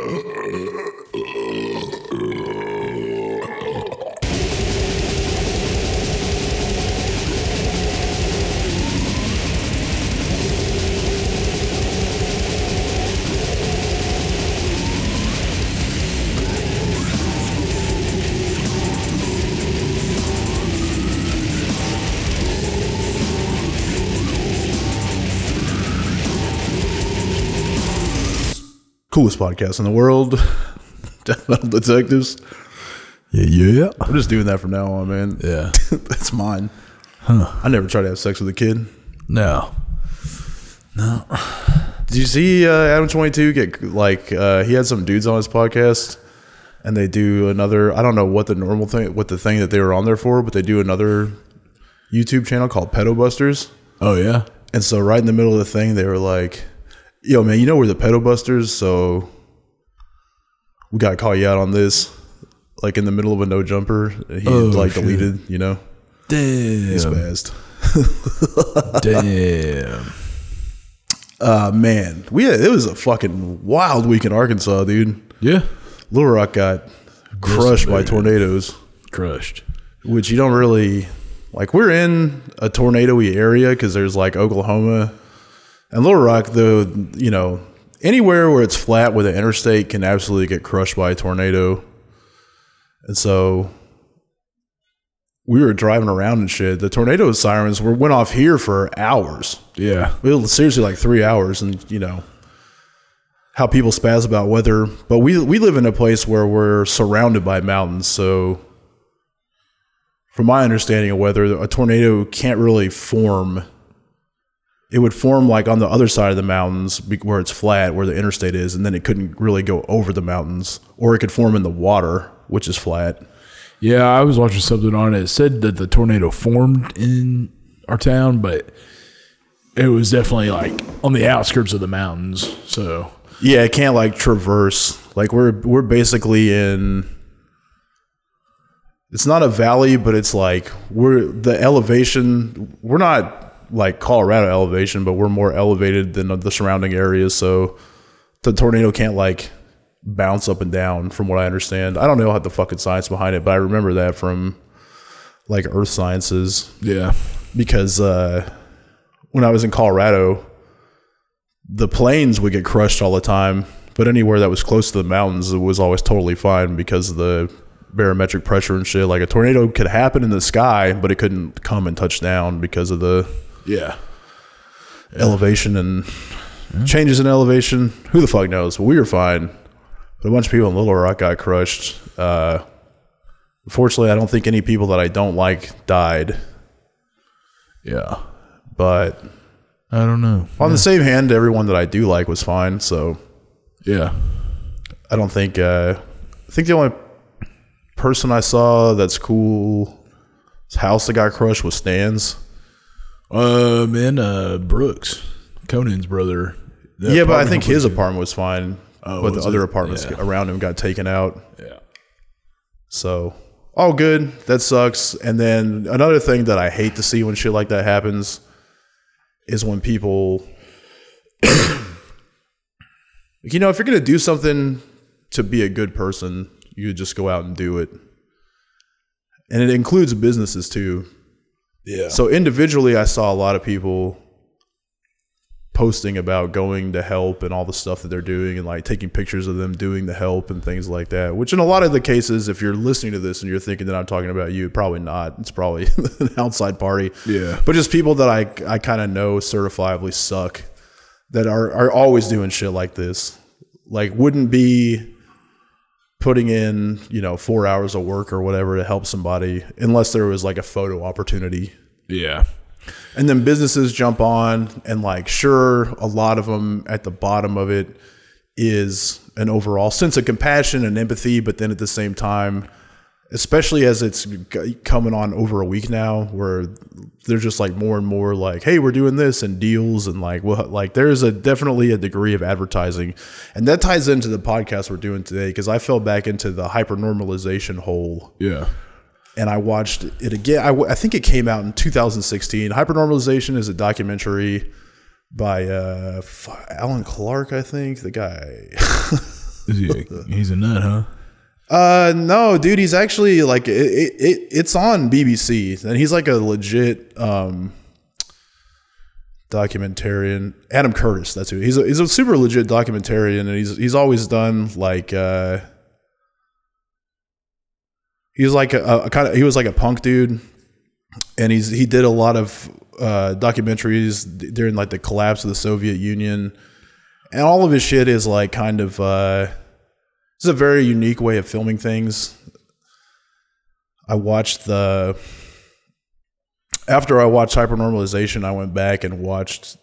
Uh, Coolest podcast in the world. Death Metal Detectives. Yeah, yeah. I'm just doing that from now on, man. Yeah. That's mine. Huh. I never tried to have sex with a kid. No, no. Did you see uh, Adam Twenty Two get like uh, he had some dudes on his podcast, and they do another. I don't know what the normal thing, what the thing that they were on there for, but they do another YouTube channel called Pedo Busters. Oh, yeah. And so right in the middle of the thing, they were like, "Yo, man, you know we're the Pedo Busters, so we gotta call you out on this." Like in the middle of a no jumper, he Oh, like shit. deleted, you know, damn, he's spazzed. Damn. Uh man, we had, it was a fucking wild week in Arkansas, dude. Yeah. Little Rock got crushed by tornadoes, Crushed. which you don't really like. We're in a tornado-y area because there's like Oklahoma and Little Rock, though. You know, anywhere where it's flat with an interstate can absolutely get crushed by a tornado. And so we were driving around and shit. The tornado sirens were went off here for hours. Yeah. It was seriously like three hours, and you know how people spaz about weather. But we we live in a place where we're surrounded by mountains, so from my understanding of weather, a tornado can't really form. It would form like on the other side of the mountains where it's flat, where the interstate is, and then it couldn't really go over the mountains, or it could form in the water, which is flat. Yeah, I was watching something on it. It said that the tornado formed in our town, but it was definitely like on the outskirts of the mountains. So, Yeah, it can't like traverse. Like we're we're basically in. It's not a valley, but it's like we're the elevation. We're not like Colorado elevation, but we're more elevated than the surrounding areas. So the tornado can't like bounce up and down. From what I understand, I don't know how the fucking science behind it, but I remember that from like earth sciences yeah. because uh, when I was in Colorado, the plains would get crushed all the time, but anywhere that was close to the mountains, it was always totally fine because of the barometric pressure and shit. Like a tornado could happen in the sky, but it couldn't come and touch down because of the Yeah. elevation and changes in elevation. Who the fuck knows? But we were fine. But a bunch of people in Little Rock got crushed. Uh, unfortunately, I don't think any people that I don't like died. Yeah. But I don't know. On the same hand, everyone that I do like was fine. So Yeah. I don't think. Uh, I think the only person I saw that's cool house that got crushed was Stan's. Uh, man, uh, Brooks, Conan's brother. The yeah, but I apartment think his complex- apartment was fine. Oh, but the was other it? apartments Yeah. around him got taken out. Yeah. So all good. That sucks. And then another thing that I hate to see when shit like that happens is when people, you know, if you're gonna do something to be a good person, you just go out and do it. And it includes businesses too. Yeah. So individually, I saw a lot of people posting about going to help and all the stuff that they're doing and like taking pictures of them doing the help and things like that. Which in a lot of the cases, if you're listening to this and you're thinking that I'm talking about you, probably not. It's probably an outside party. Yeah. But just people that I I kind of know certifiably suck that are are always doing shit like this. Like wouldn't be putting in, you know, 4 hours of work or whatever to help somebody unless there was like a photo opportunity. yeah. And then businesses jump on, and like, sure, a lot of them at the bottom of it is an overall sense of compassion and empathy, but then at the same time, especially as it's coming on over a week now, where they're just like more and more like, "Hey, we're doing this," and deals, and like, well, like there's a definitely a degree of advertising, and that ties into the podcast we're doing today because I fell back into the hyper normalization hole Yeah. and I watched it again. I, w- I think it came out in 2016. hyper normalization is a documentary by uh, Alan Clark, I think the guy. Is he he's a nut, huh? Uh, no, dude, he's actually like it, it, it. It's on BBC, and he's like a legit um documentarian. Adam Curtis, that's who. He's a, he's a super legit documentarian, and he's he's always done like uh. He's like a, a kind of he was like a punk dude, and he's he did a lot of uh, documentaries during like the collapse of the Soviet Union, and all of his shit is like kind of. uh this is a very unique way of filming things. I watched the after I watched Hypernormalization, I went back and watched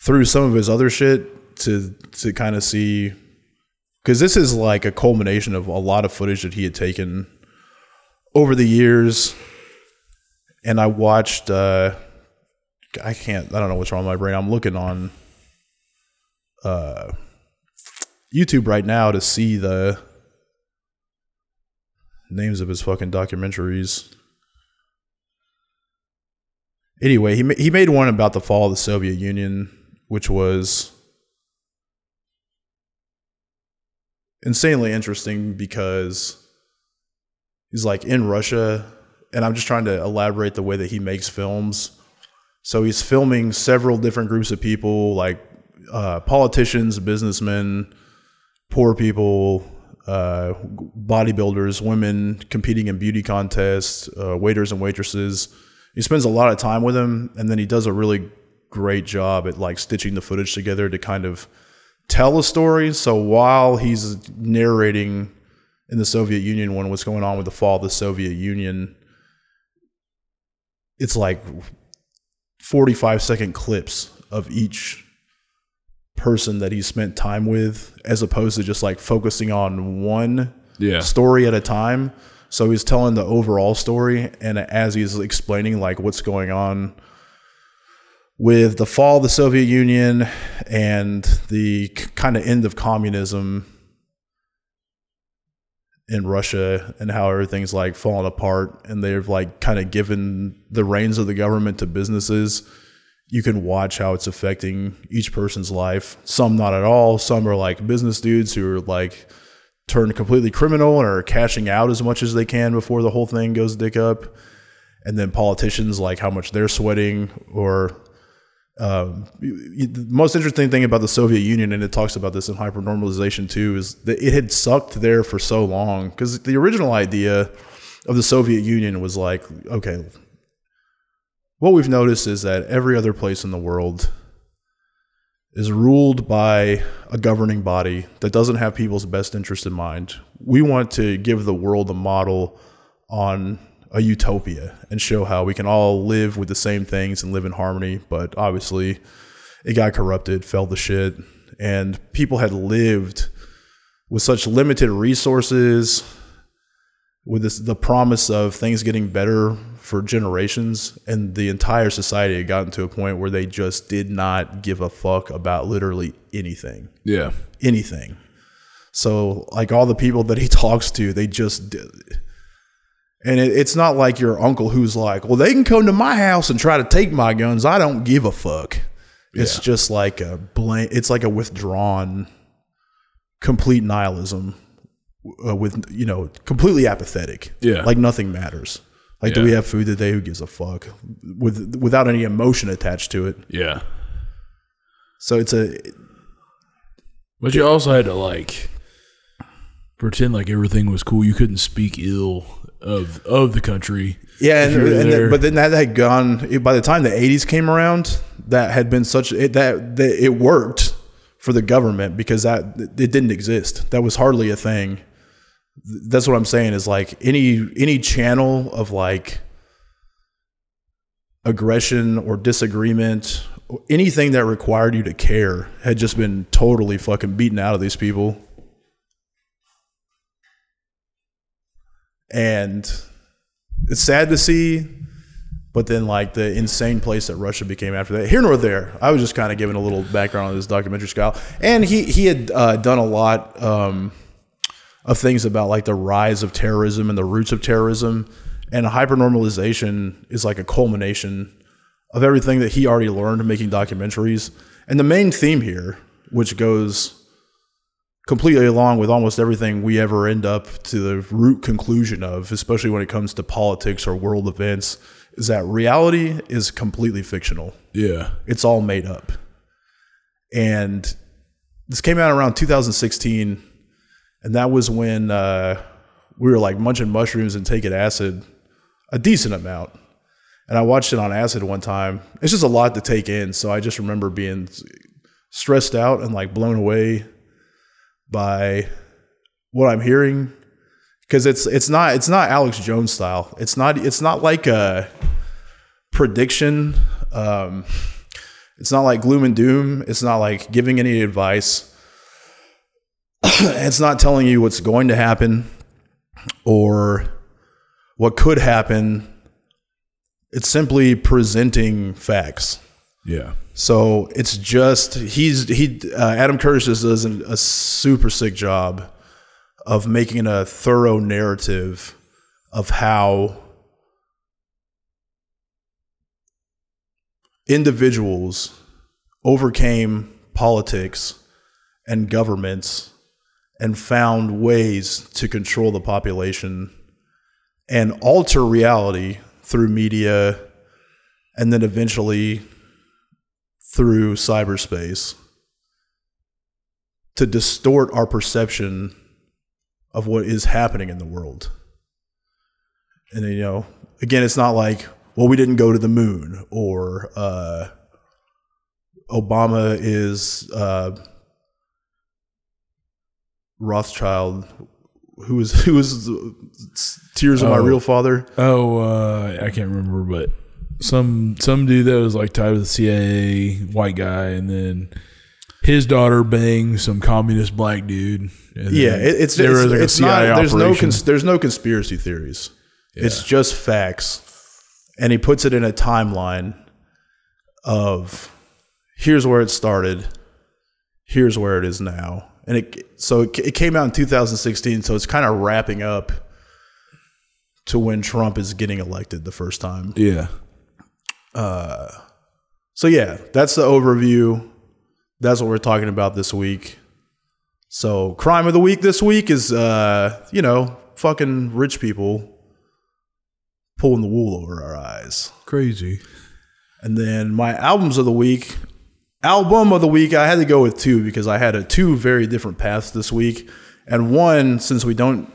through some of his other shit to to kind of see because this is like a culmination of a lot of footage that he had taken over the years. And I watched uh I can't I don't know what's wrong with my brain. I'm looking on uh YouTube right now to see the names of his fucking documentaries. Anyway, he ma- he made one about the fall of the Soviet Union, which was insanely interesting because he's like in Russia, and I'm just trying to elaborate the way that he makes films. So he's filming several different groups of people, like uh, politicians, businessmen, poor people, uh, bodybuilders, women competing in beauty contests, uh, waiters and waitresses. He spends a lot of time with them, and then he does a really great job at like stitching the footage together to kind of tell a story. So while he's narrating in the Soviet Union one what's going on with the fall of the Soviet Union, it's like 45 second clips of each person that he spent time with as opposed to just like focusing on one Yeah. story at a time. So he's telling the overall story, and as he's explaining like what's going on with the fall of the Soviet Union and the kind of end of communism in Russia and how everything's like falling apart, and they've like kind of given the reins of the government to businesses. You can watch how it's affecting each person's life. Some not at all. Some are like business dudes who are like turned completely criminal and are cashing out as much as they can before the whole thing goes dick up. And then politicians like how much they're sweating or um, the most interesting thing about the Soviet Union, and it talks about this in hypernormalization too, is that it had sucked there for so long. Because the original idea of the Soviet Union was like, okay, what we've noticed is that every other place in the world is ruled by a governing body that doesn't have people's best interest in mind. We want to give the world a model on a utopia and show how we can all live with the same things and live in harmony. But obviously, it got corrupted, fell to shit, and people had lived with such limited resources, with this, the promise of things getting better for generations, and the entire society had gotten to a point where they just did not give a fuck about literally anything Yeah. anything. So like all the people that he talks to, they just did. and it, it's not like your uncle who's like, well, they can come to my house and try to take my guns. I don't give a fuck. It's Yeah. just like a blank. It's like a withdrawn, complete nihilism, uh, with you know, completely apathetic. Yeah. like nothing matters. Like, do we have food today? Who gives a fuck? With without any emotion attached to it. Yeah. So it's a But you also had to like pretend like everything was cool. You couldn't speak ill of of the country. Yeah, and, and then, but then that had gone. By the time the '80s came around, that had been such it, that, that it worked for the government because that it didn't exist. That was hardly a thing. That's what I'm saying is like any any channel of like aggression or disagreement, or anything that required you to care had just been totally fucking beaten out of these people. And it's sad to see, but then like the insane place that Russia became after that. Here nor there. I was just kind of giving a little background on this documentary style, and he he had uh, done a lot um, of things about like the rise of terrorism and the roots of terrorism, and hypernormalization is like a culmination of everything that he already learned making documentaries. And the main theme here, which goes completely along with almost everything we ever end up to the root conclusion of, especially when it comes to politics or world events, is that reality is completely fictional. Yeah. It's all made up. And this came out around 2016, and that was when uh, we were like munching mushrooms and taking acid a decent amount. And I watched it on acid one time. It's just a lot to take in, so I just remember being stressed out and like blown away by what I'm hearing because it's it's not it's not Alex Jones style. It's not it's not like a prediction. Um, it's not like gloom and doom. It's not like giving any advice. it's not telling you what's going to happen or what could happen. It's simply presenting facts. Yeah. So it's just he's he uh, Adam Curtis just does an, a super sick job of making a thorough narrative of how individuals overcame politics and governments and found ways to control the population and alter reality through media and then eventually through cyberspace to distort our perception of what is happening in the world. And you know, again, it's not like, well, we didn't go to the moon or uh, Obama is uh, Rothschild. Who was who was Tears of My Oh. Real Father? Oh, uh, I can't remember, but some some dude that was like tied to the CIA, white guy, and then his daughter banged some communist black dude. Yeah, it, it's there it's, was like a it's not. CIA There's no cons, there's no conspiracy theories. It's just facts, and he puts it in a timeline of here's where it started, here's where it is now, and it so it, it came out in 2016. So it's kind of wrapping up to when Trump is getting elected the first time. yeah, So yeah, that's the overview. That's what we're talking about this week. So crime of the week this week is uh, you know, fucking rich people pulling the wool over our eyes. crazy. And then my albums of the week, album of the week, I had to go with two because I had a two very different paths this week. And one, since we don't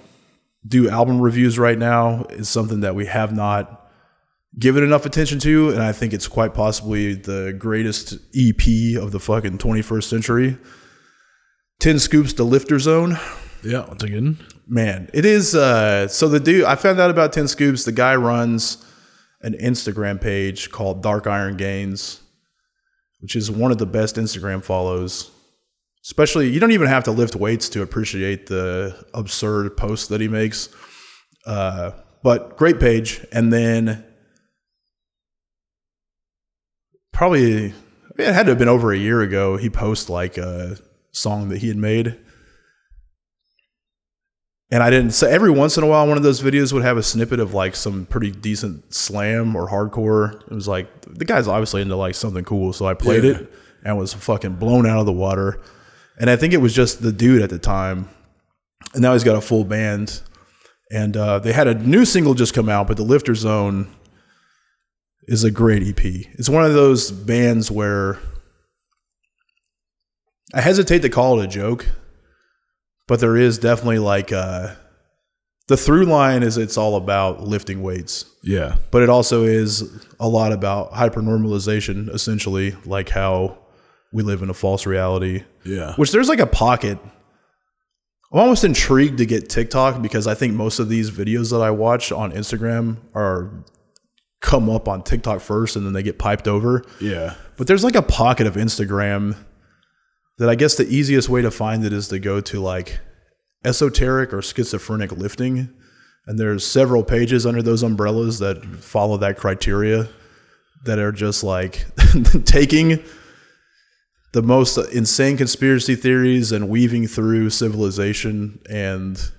do album reviews right now, is something that we have not given enough attention to. And I think it's quite possibly the greatest EP of the fucking 21st century. 10 Scoops, The Lifter Zone Yeah, once again, man it is uh so the dude i found out about 10 scoops the guy runs an instagram page called dark iron gains which is one of the best instagram follows. Especially you don't even have to lift weights to appreciate the absurd posts that he makes. Uh but great page. And then probably it had to have been over a year ago he posted like a song that he had made and I didn't. So every once in a while, one of those videos would have a snippet of like some pretty decent slam or hardcore. It was like the guy's obviously into like something cool, so I played Yeah. it and was fucking blown out of the water. And I think it was just the dude at the time, and now he's got a full band. And uh, they had a new single just come out, but the Lifter Zone is a great EP. It's one of those bands where I hesitate to call it a joke but there is definitely like uh the through line is it's all about lifting weights. Yeah, but it also is a lot about hypernormalization essentially like how we live in a false reality. Yeah, which there's like a pocket. I'm almost intrigued to get tiktok because i think most of these videos that i watch on instagram are come up on tiktok first and then they get piped over. Yeah, but there's like a pocket of Instagram that I guess the easiest way to find it is to go to like esoteric or schizophrenic lifting. And there's several pages under those umbrellas that follow that criteria that are just like taking the most insane conspiracy theories and weaving through civilization and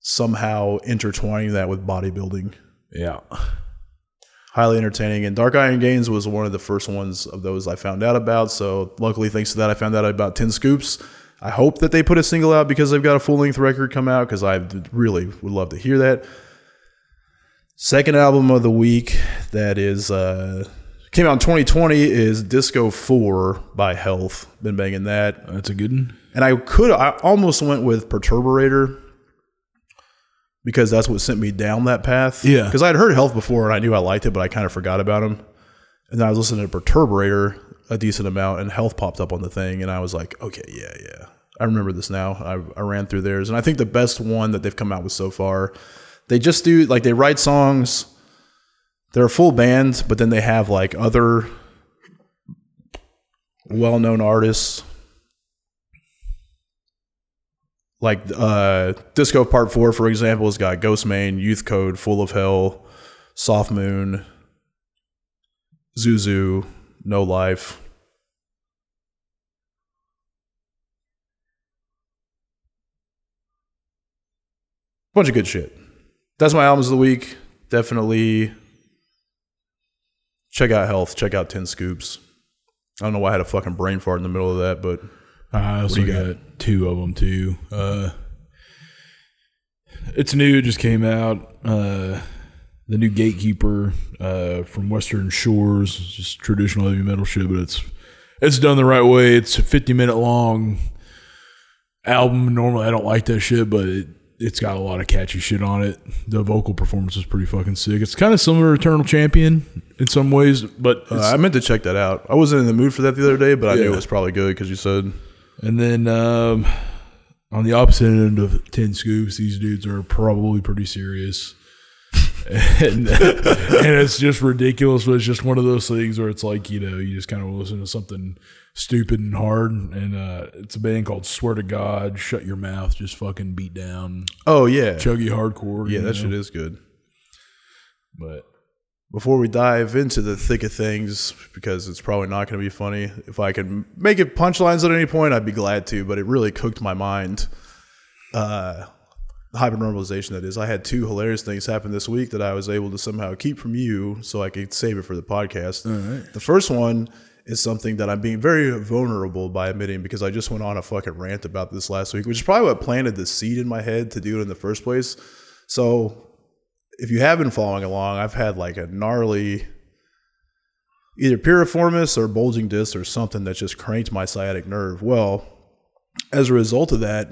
somehow intertwining that with bodybuilding yeah. Highly entertaining. And Dark Iron Gains was one of the first ones of those I found out about. So luckily, thanks to that, I found out about Ten Scoops. I hope that they put a single out because they've got a full length record come out because I really would love to hear that. Second album of the week that is uh, came out in 2020 is Disco 4 by Health. Been banging that. That's a good one. And I could I almost went with Perturbator because that's what sent me down that path. Yeah. Because I had heard Health before and I knew I liked it, but I kind of forgot about him. And then I was listening to Perturbator a decent amount, and Health popped up on the thing, and I was like, okay, yeah, yeah, I remember this now. I, I ran through theirs, and I think the best one that they've come out with so far. They just do like they write songs. They're a full band, but then they have like other well-known artists like uh, Disco Part Four, for example, has got Ghostemane, Youth Code, Full of Hell, Soft Moon, Xiu Xiu, No Life. Bunch of good shit. That's my albums of the week. Definitely check out Health. Check out Ten Scoops. I don't know why I had a fucking brain fart in the middle of that, but I also you got, two of them too. Uh, it's new. It just came out. Uh, the new Gatekeeper uh, from Western Shores. It's just traditional heavy metal shit, but it's it's done the right way. It's a 50 minute long album. Normally, I don't like that shit, but it, it's got a lot of catchy shit on it. The vocal performance is pretty fucking sick. It's kind of similar to Eternal Champion in some ways, but uh, I meant to check that out. I wasn't in the mood for that the other day, but I knew it was probably good because you said And then um, on the opposite end of 10 scoops, these dudes are probably pretty serious. and, and it's just ridiculous, but it's just one of those things where it's like, you know, you just kind of listen to something stupid and hard. And uh, it's a band called Swear to God, Shut Your Mouth, just fucking beat down, Oh yeah, chuggy hardcore. yeah, that know? shit is good. But Before we dive into the thick of things, because it's probably not going to be funny, if I could make it punchlines at any point, I'd be glad to. But it really cooked my mind. Uh, hypernormalization that is. I had two hilarious things happen this week that I was able to somehow keep from you, so I could save it for the podcast. The first one is something that I'm being very vulnerable by admitting because I just went on a fucking rant about this last week, which is probably what planted the seed in my head to do it in the first place. So if you have been following along, I've had like a gnarly either piriformis or bulging disc or something that just cranked my sciatic nerve. Well, as a result of that,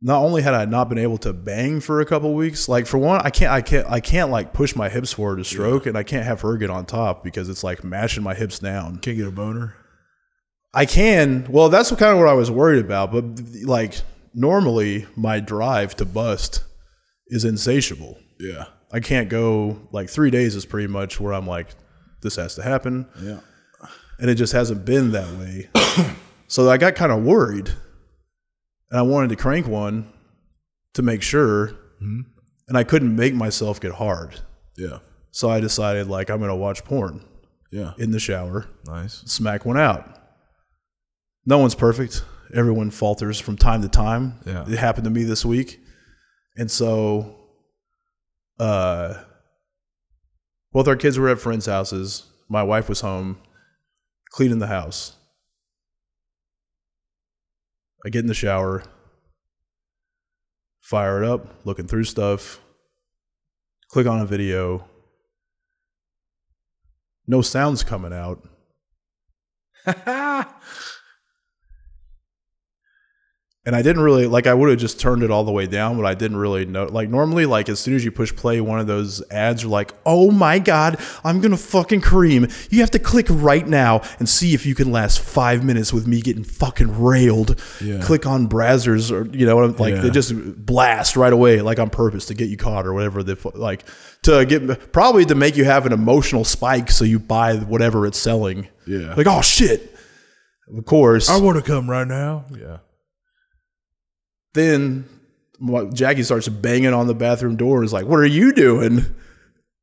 not only had I not been able to bang for a couple weeks, like for one, I can't, I can't, I can't like push my hips forward to stroke, and I can't have her get on top because it's like mashing my hips down. can't get a boner. I can. Well, that's kind of what I was worried about. But like normally, my drive to bust is insatiable. Yeah. I can't go like three days is pretty much where I'm like, this has to happen, Yeah. and it just hasn't been that way. so I got kind of worried, and I wanted to crank one to make sure, mm-hmm. and I couldn't make myself get hard. Yeah. So I decided like I'm gonna watch porn Yeah. in the shower. Nice. smack one out. No one's perfect. Everyone falters from time to time. Yeah. It happened to me this week. And so uh both our kids were at friends' houses. My wife was home cleaning the house. I get in the shower, fire it up, looking through stuff, click on a video. No sounds coming out. and I didn't really like I would have just turned it all the way down, but I didn't really know like normally like as soon as you push play, one of those ads are like, Oh my god, I'm gonna fucking cream. You have to click right now and see if you can last five minutes with me getting fucking railed. Yeah. Click on browsers or you know like Yeah. they just blast right away, like on purpose to get you caught or whatever they like to get probably to make you have an emotional spike so you buy whatever it's selling. Yeah. Like, oh shit. Of course. I want to come right now. Yeah. Then Jackie starts banging on the bathroom door and is like, What are you doing?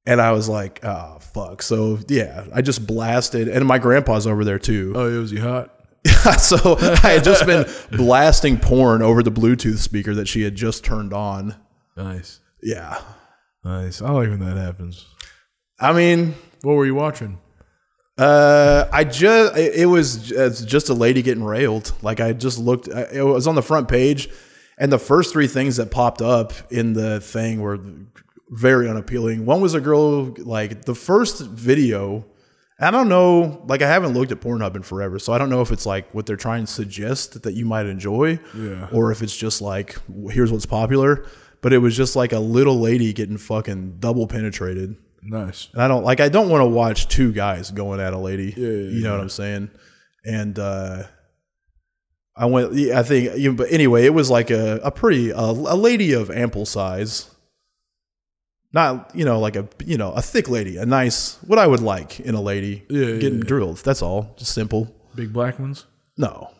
And I was like, Oh, fuck. So, yeah, I just blasted. And my grandpa's over there too. Oh, it was he hot? Yeah. So I had just been blasting porn over the Bluetooth speaker that she had just turned on. Nice. Yeah. Nice. I like when that happens. I mean, What were you watching? Uh, I just it was just a lady getting railed. Like I just looked, it was on the front page, and the first three things that popped up in the thing were very unappealing. One was a girl like the first video. I don't know, like I haven't looked at Pornhub in forever, so I don't know if it's like what they're trying to suggest that you might enjoy, Yeah. or if it's just like here's what's popular. But it was just like a little lady getting fucking double penetrated. Nice. And I don't like I don't want to watch two guys going at a lady. yeah, you know what I'm saying? And uh I went yeah, I think you know, but anyway, it was like a, a pretty a, a lady of ample size. Not, you know, like a you know, a thick lady, a nice what I would like in a lady Yeah, yeah, getting yeah. drilled. That's all. Just simple. Big black ones. No.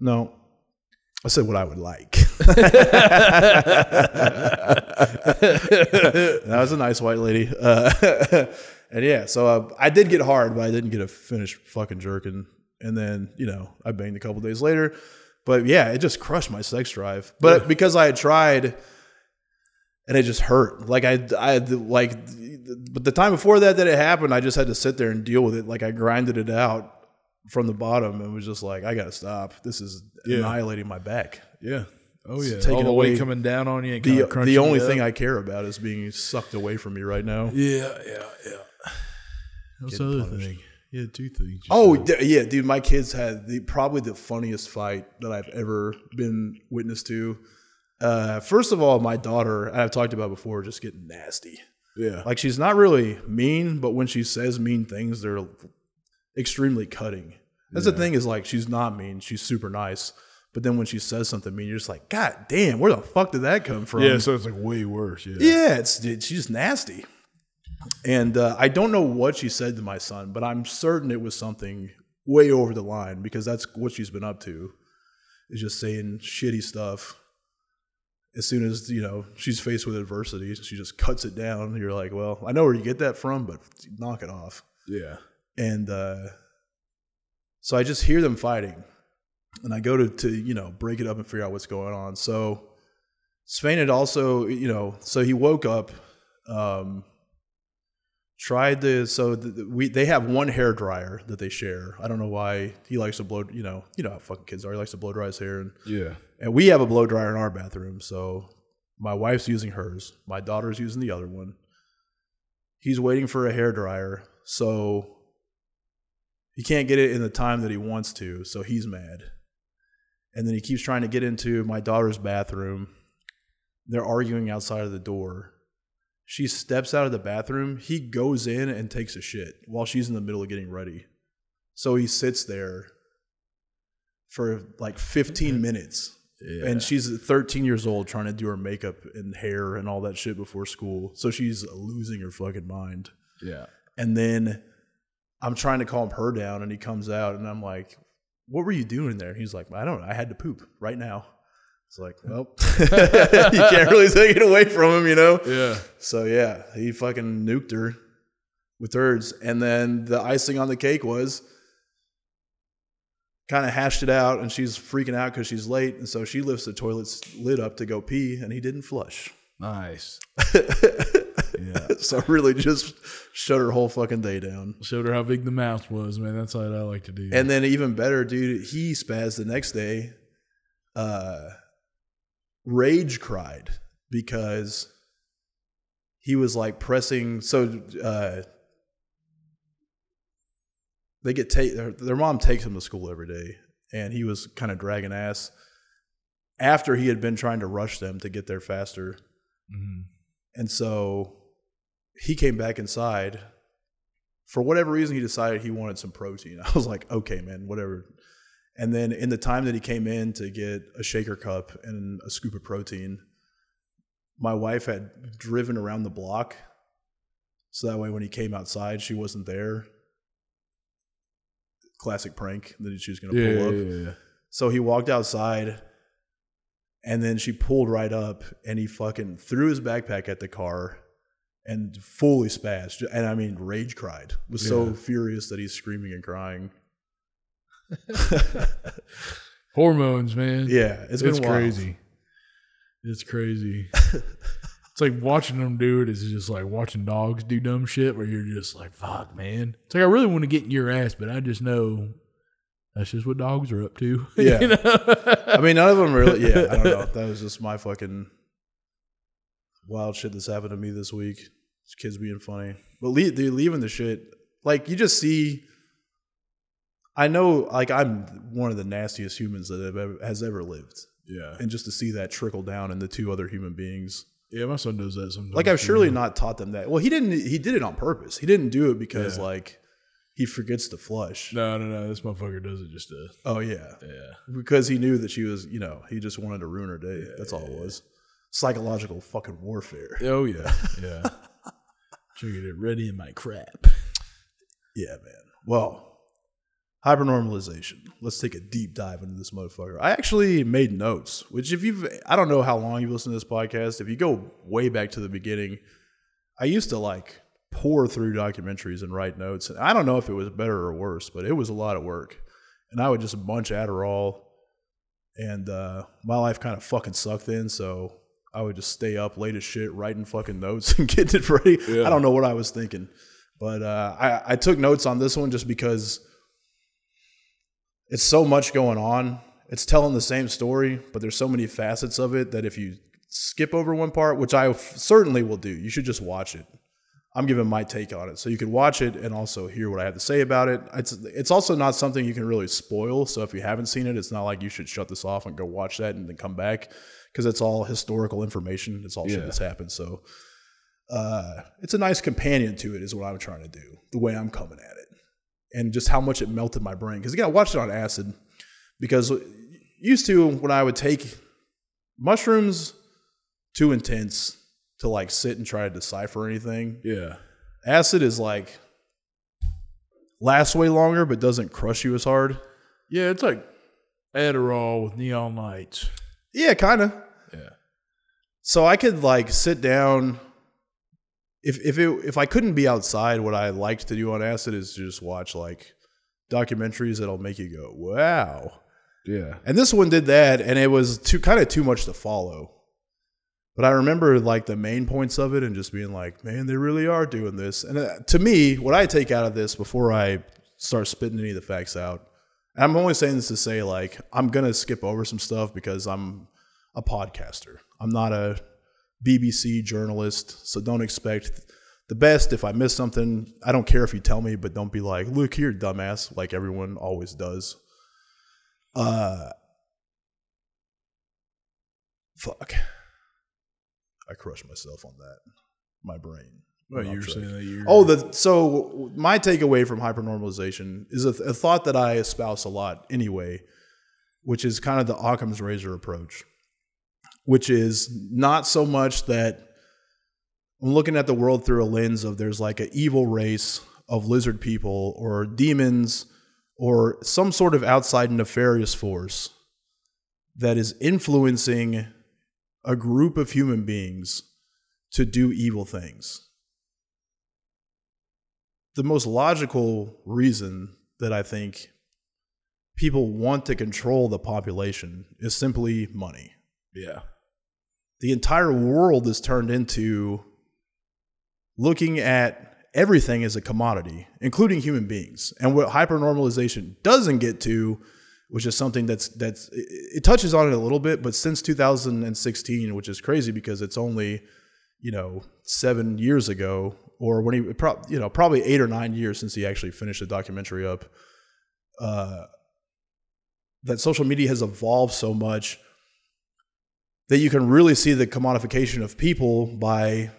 No. I said what I would like. that was a nice white lady. Uh, and yeah, so uh, I did get hard, but I didn't get a finished fucking jerking. And then, you know, I banged a couple days later. But yeah, it just crushed my sex drive. But because I had tried and it just hurt. Like I, I like, but the time before that that it happened, I just had to sit there and deal with it. Like I grinded it out from the bottom and was just like, I gotta stop. This is Yeah. annihilating my back. Yeah. Oh yeah. taking All the away weight coming down on you. And The the only thing. I care about is being sucked away from me right now. Yeah, yeah, yeah. What's the other punished. thing? Yeah, two things. Oh d- yeah, dude, my kids had the probably the funniest fight that I've ever been witness to. Uh, first of all, my daughter, I've talked about before, just getting nasty. yeah. Like she's not really mean, but when she says mean things, they're extremely cutting. That's the thing is like she's not mean, she's super nice. But then when she says something mean, you're just like, God damn, where the fuck did that come from? yeah, so it's like way worse. Yeah. Yeah, it's dude, she's just nasty. And uh, I don't know what she said to my son, but I'm certain it was something way over the line because that's what she's been up to. Is just saying shitty stuff. As soon as you know she's faced with adversity, she just cuts it down. You're like, well, I know where you get that from, but knock it off. Yeah. And uh, so I just hear them fighting, and I go to to you know break it up and figure out what's going on. So Spain had also you know so he woke up, um, tried to so the, we they have one hair dryer that they share. I don't know why he likes to blow you know you know how fucking kids are. He likes to blow dry his hair and Yeah. and we have a blow dryer in our bathroom. So my wife's using hers. My daughter's using the other one. He's waiting for a hair dryer. So he can't get it in the time that he wants to. So he's mad. And then he keeps trying to get into my daughter's bathroom. They're arguing outside of the door. She steps out of the bathroom. He goes in and takes a shit while she's in the middle of getting ready. So he sits there for like 15 minutes Yeah. and she's 13 years old trying to do her makeup and hair and all that shit before school. So she's losing her fucking mind. yeah. And then I'm trying to calm her down and he comes out and I'm like, What were you doing there? He's like, I don't know. I had to poop right now. It's like, well, you can't really take it away from him, you know? Yeah. So yeah, he fucking nuked her with hers. And then the icing on the cake was kind of hashed it out and she's freaking out because she's late. And so she lifts the toilet's lid up to go pee and he didn't flush. Nice. yeah. So really just shut her whole fucking day down. Showed her how big the mouth was, man. That's what I like to do. And then even better, dude, he spazzed the next day, uh, rage cried because he was like pressing. So uh, they get take their, their mom takes him to school every day, and he was kind of dragging ass after he had been trying to rush them to get there faster. Mhm. And so he came back inside. For whatever reason, he decided he wanted some protein. I was like, okay, man, whatever. And then in the time that he came in to get a shaker cup and a scoop of protein, my wife had driven around the block. So that way, when he came outside, she wasn't there. Classic prank that she was going to yeah, pull up. yeah, yeah. So he walked outside and then she pulled right up and he fucking threw his backpack at the car and fully spazzed. And I mean, rage cried. Was so furious that he's screaming and crying. Hormones, man. Yeah, it's it's, been wild. crazy. It's crazy. It's like watching them do it is just like watching dogs do dumb shit where you're just like, fuck, man. It's like I really want to get in your ass, but I just know that's just what dogs are up to. Yeah. You know? I mean, none of them really. Yeah, I don't know. That was just my fucking wild shit that's happened to me this week. Just kids being funny, but leave, dude, leaving the shit. Like you just see. I know, like I'm one of the nastiest humans that have ever, has ever lived, yeah. and just to see that trickle down into two other human beings. Yeah, my son does that sometimes. Like I've surely not taught them that. Well, he didn't. He did it on purpose. He didn't do it because Yeah. like he forgets to flush. No, no, no. This motherfucker does it just to. Oh yeah, Yeah. because he knew that she was. You know, he just wanted to ruin her day. That's all it was. Psychological fucking warfare. Oh, yeah. Yeah. To get ready in my crap. Yeah, man. Well, hypernormalization. Let's take a deep dive into this motherfucker. I actually made notes, which if you've I don't know how long you've listened to this podcast. If you go way back to the beginning, I used to like pour through documentaries and write notes. And I don't know if it was better or worse, but it was a lot of work. And I would just munch Adderall and uh, my life kind of fucking sucked then, so I would just stay up late as shit writing fucking notes and getting it ready. Yeah. I don't know what I was thinking. But uh, I, I took notes on this one just because it's so much going on. It's telling the same story, but there's so many facets of it that if you skip over one part, which I f- certainly will do, you should just watch it. I'm giving my take on it, so you can watch it and also hear what I have to say about it. It's it's also not something you can really spoil. So if you haven't seen it, it's not like you should shut this off and go watch that and then come back because it's all historical information. It's all shit that's happened. So uh, it's a nice companion to it, is what I'm trying to do. The way I'm coming at it, and just how much it melted my brain. Because again, I watched it on acid. Because used to when I would take mushrooms, too intense to like sit and try to decipher anything. Yeah. Acid is like lasts way longer, but doesn't crush you as hard. Yeah, it's like Adderall with neon lights. Yeah, kind of. Yeah. So I could like sit down. If if it if I couldn't be outside, what I liked to do on acid is to just watch like documentaries that'll make you go, "Wow." Yeah. And this one did that, and it was too kind of too much to follow. But I remember like the main points of it, and just being like, "Man, they really are doing this." And uh, to me, what I take out of this before I start spitting any of the facts out, and I'm only saying this to say like I'm gonna skip over some stuff because I'm a podcaster. I'm not a BBC journalist, so don't expect the best. If I miss something, I don't care if you tell me, but don't be like, "Look here, dumbass," like everyone always does. Uh, fuck. I crushed myself on that. My brain. Well, you were saying that you're. Oh, the so my takeaway from hypernormalization is a, a thought that I espouse a lot anyway, which is kind of the Occam's razor approach, which is not so much that I'm looking at the world through a lens of there's like an evil race of lizard people or demons or some sort of outside nefarious force that is influencing a group of human beings to do evil things the most logical reason that I think people want to control the population is simply money. yeah. The entire world is turned into looking at everything as a commodity, including human beings. And what hypernormalization doesn't get to, which is something that's that's it touches on it a little bit, but since 2016, which is crazy because it's only you know seven years ago, or when he you know probably eight or nine years since he actually finished the documentary up. Uh, that social media has evolved so much that you can really see the commodification of people by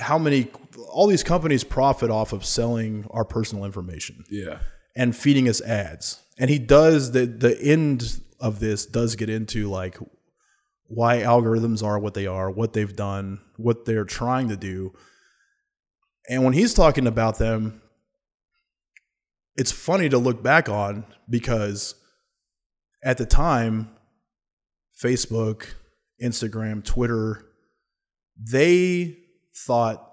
how many all these companies profit off of selling our personal information Yeah. and feeding us ads. And he does the the end of this does get into like why algorithms are what they are, what they've done, what they're trying to do. And when he's talking about them, it's funny to look back on because at the time, Facebook, Instagram, Twitter, they thought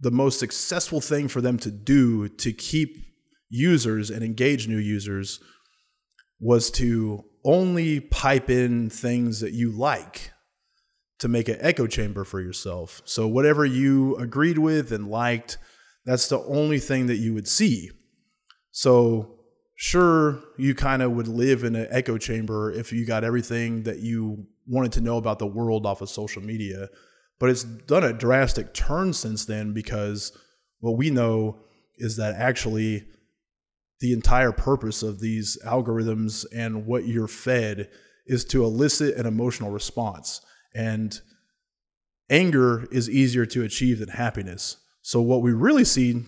the most successful thing for them to do to keep users and engage new users was to only pipe in things that you like to make an echo chamber for yourself. So whatever you agreed with and liked, that's the only thing that you would see. So sure, you kind of would live in an echo chamber if you got everything that you wanted to know about the world off of social media. But it's done a drastic turn since then because what we know is that actually the entire purpose of these algorithms and what you're fed is to elicit an emotional response. And anger is easier to achieve than happiness. So what we really see,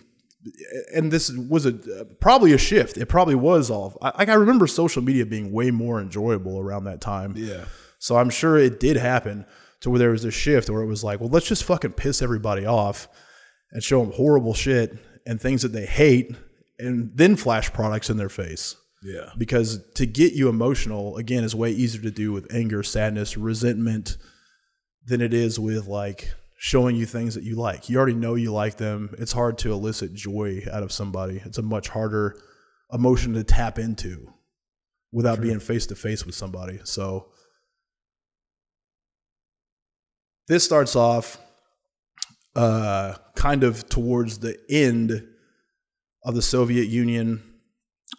and this was a probably a shift. It probably was all. I, I remember social media being way more enjoyable around that time. Yeah. So I'm sure it did happen to where there was a shift where it was like, well, let's just fucking piss everybody off and show them horrible shit and things that they hate, and then flash products in their face. Yeah. because to get you emotional again is way easier to do with anger sadness resentment than it is with like showing you things that you like. You already know you like them. It's hard to elicit joy out of somebody. It's a much harder emotion to tap into without being face to face with somebody. So this starts off uh, kind of towards the end of the Soviet Union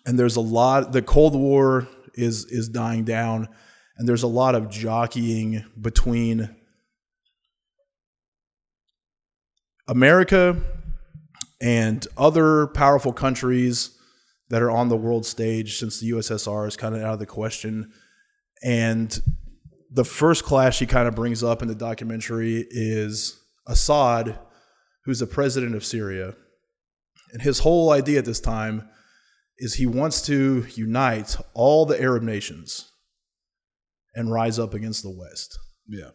and there's a lot the cold war is is dying down and there's a lot of jockeying between america and other powerful countries that are on the world stage since the ussr is kind of out of the question and the first clash he kind of brings up in the documentary is assad who's the president of syria and his whole idea at this time is he wants to unite all the Arab nations and rise up against the West. Yeah.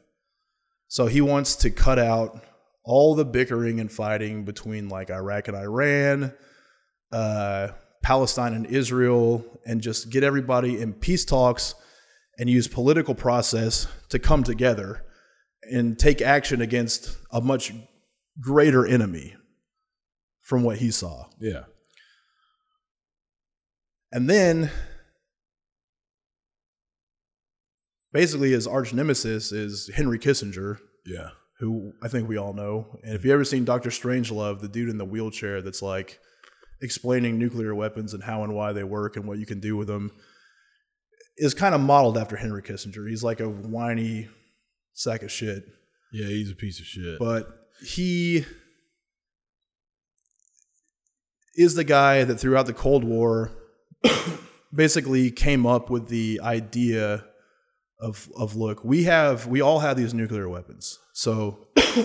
So he wants to cut out all the bickering and fighting between like Iraq and Iran, uh, Palestine and Israel, and just get everybody in peace talks and use political process to come together and take action against a much greater enemy from what he saw. Yeah. And then basically his arch nemesis is Henry Kissinger, Yeah. who I think we all know. And if you ever seen Doctor Strangelove, the dude in the wheelchair that's like explaining nuclear weapons and how and why they work and what you can do with them, is kind of modeled after Henry Kissinger. He's like a whiny sack of shit. Yeah, he's a piece of shit. But he is the guy that throughout the Cold War basically came up with the idea of of look, we have we all have these nuclear weapons. So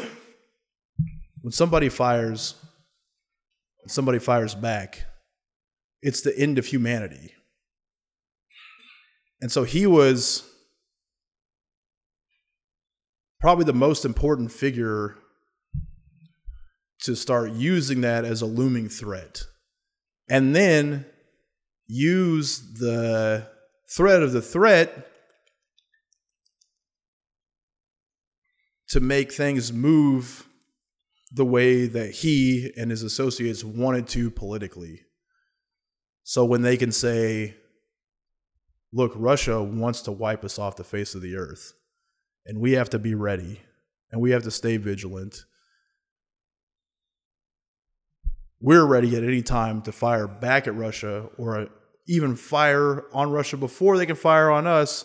when somebody fires somebody fires back, it's the end of humanity. And so he was probably the most important figure to start using that as a looming threat. And then use the threat of the threat to make things move the way that he and his associates wanted to politically. So when they can say, look, Russia wants to wipe us off the face of the earth, and we have to be ready, and we have to stay vigilant. We're ready at any time to fire back at Russia or uh, even fire on Russia before they can fire on us.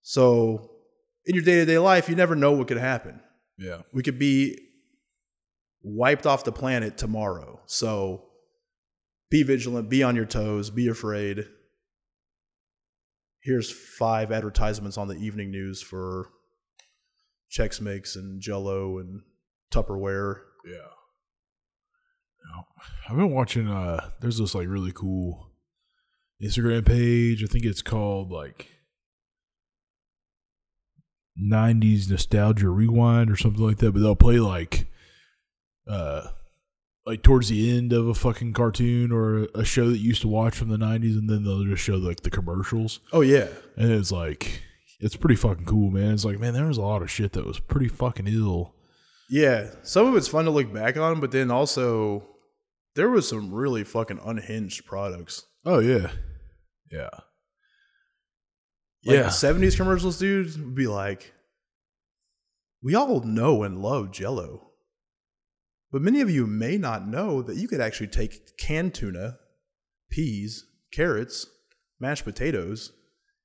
So, in your day to day life, you never know what could happen. yeah. We could be wiped off the planet tomorrow. So, be vigilant, be on your toes, be afraid. Here's five advertisements on the evening news for Chex Mix and Jello and Tupperware. Yeah. I've been watching uh there's this like really cool Instagram page. I think it's called like 90s nostalgia rewind or something like that, but they'll play like uh like towards the end of a fucking cartoon or a show that you used to watch from the 90s and then they'll just show like the commercials Oh yeah, and it's like it's pretty fucking cool, man. It's like, man, there was a lot of shit that was pretty fucking ill. yeah. Some of it's fun to look back on, but then also there was some really fucking unhinged products. Oh yeah. Yeah. Like yeah. 70s commercials, dude, would be like, we all know and love Jello. But many of you may not know that you could actually take canned tuna, peas, carrots, mashed potatoes,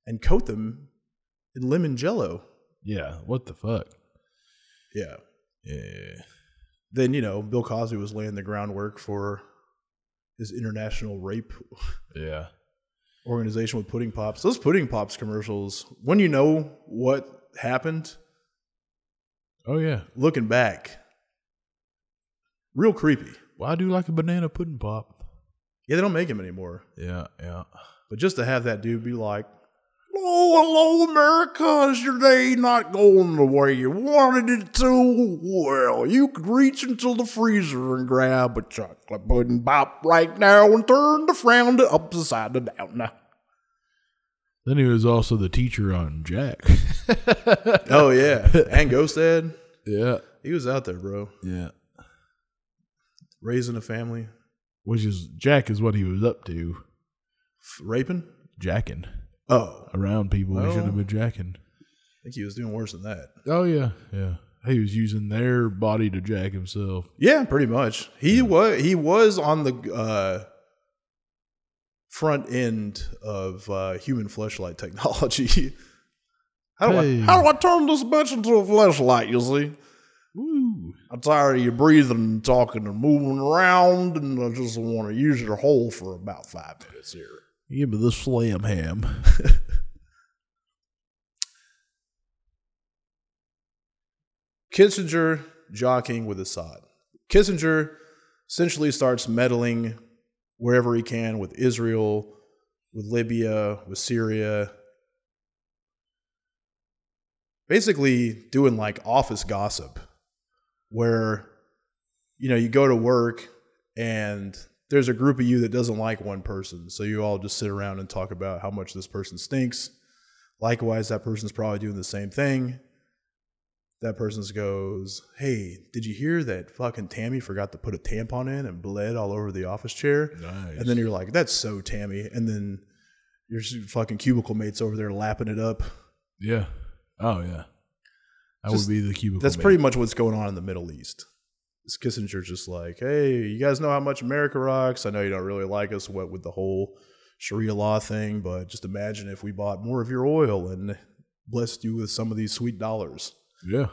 and coat them in lemon jello. Yeah. What the fuck? Yeah. Yeah. Then, you know, Bill Cosby was laying the groundwork for his international rape Yeah. organization with Pudding Pops. Those Pudding Pops commercials, when you know what happened, Oh yeah. looking back, real creepy. Well, I do like a banana pudding pop. Yeah, they don't make them anymore. Yeah. Yeah. But just to have that dude be like, Oh, hello, America. Is your day not going the way you wanted it to? Well, you could reach into the freezer and grab a chocolate pudding pop right now and turn the frown to upside down. Then he was also the teacher on Jack. Oh, yeah. and Ghost Dad. yeah. He was out there, bro. Yeah. Raising a family, Which is Jack is what he was up to, f- raping. jacking Oh, around people. he should have been jacking. I think he was doing worse than that. Oh yeah, yeah. He was using their body to jack himself. Yeah, pretty much. He was he was on the uh, front end of uh, human fleshlight technology. how, do Hey. I, how do I turn this bitch into a fleshlight? You see, Woo! I'm tired of you breathing and talking and moving around, and I just want to use your hole for about five minutes here. Give me the slam ham. Kissinger jockeying with Assad. Kissinger essentially starts meddling wherever he can with Israel, with Libya, with Syria. Basically, doing like office gossip where, you know, you go to work and there's a group of you that doesn't like one person. So you all just sit around and talk about how much this person stinks. Likewise, that person's probably doing the same thing that person goes, Hey, did you hear that fucking Tammy forgot to put a tampon in and bled all over the office chair? Nice. And then you're like, That's so Tammy. And then your fucking cubicle mates over there lapping it up. yeah. Oh yeah. That Just- would be the cubicle. That's mate. pretty much what's going on in the Middle East. Is Kissinger just like, Hey, you guys know how much America rocks? I know you don't really like us, what with the whole Sharia law thing, but just imagine if we bought more of your oil and blessed you with some of these sweet dollars. Yeah.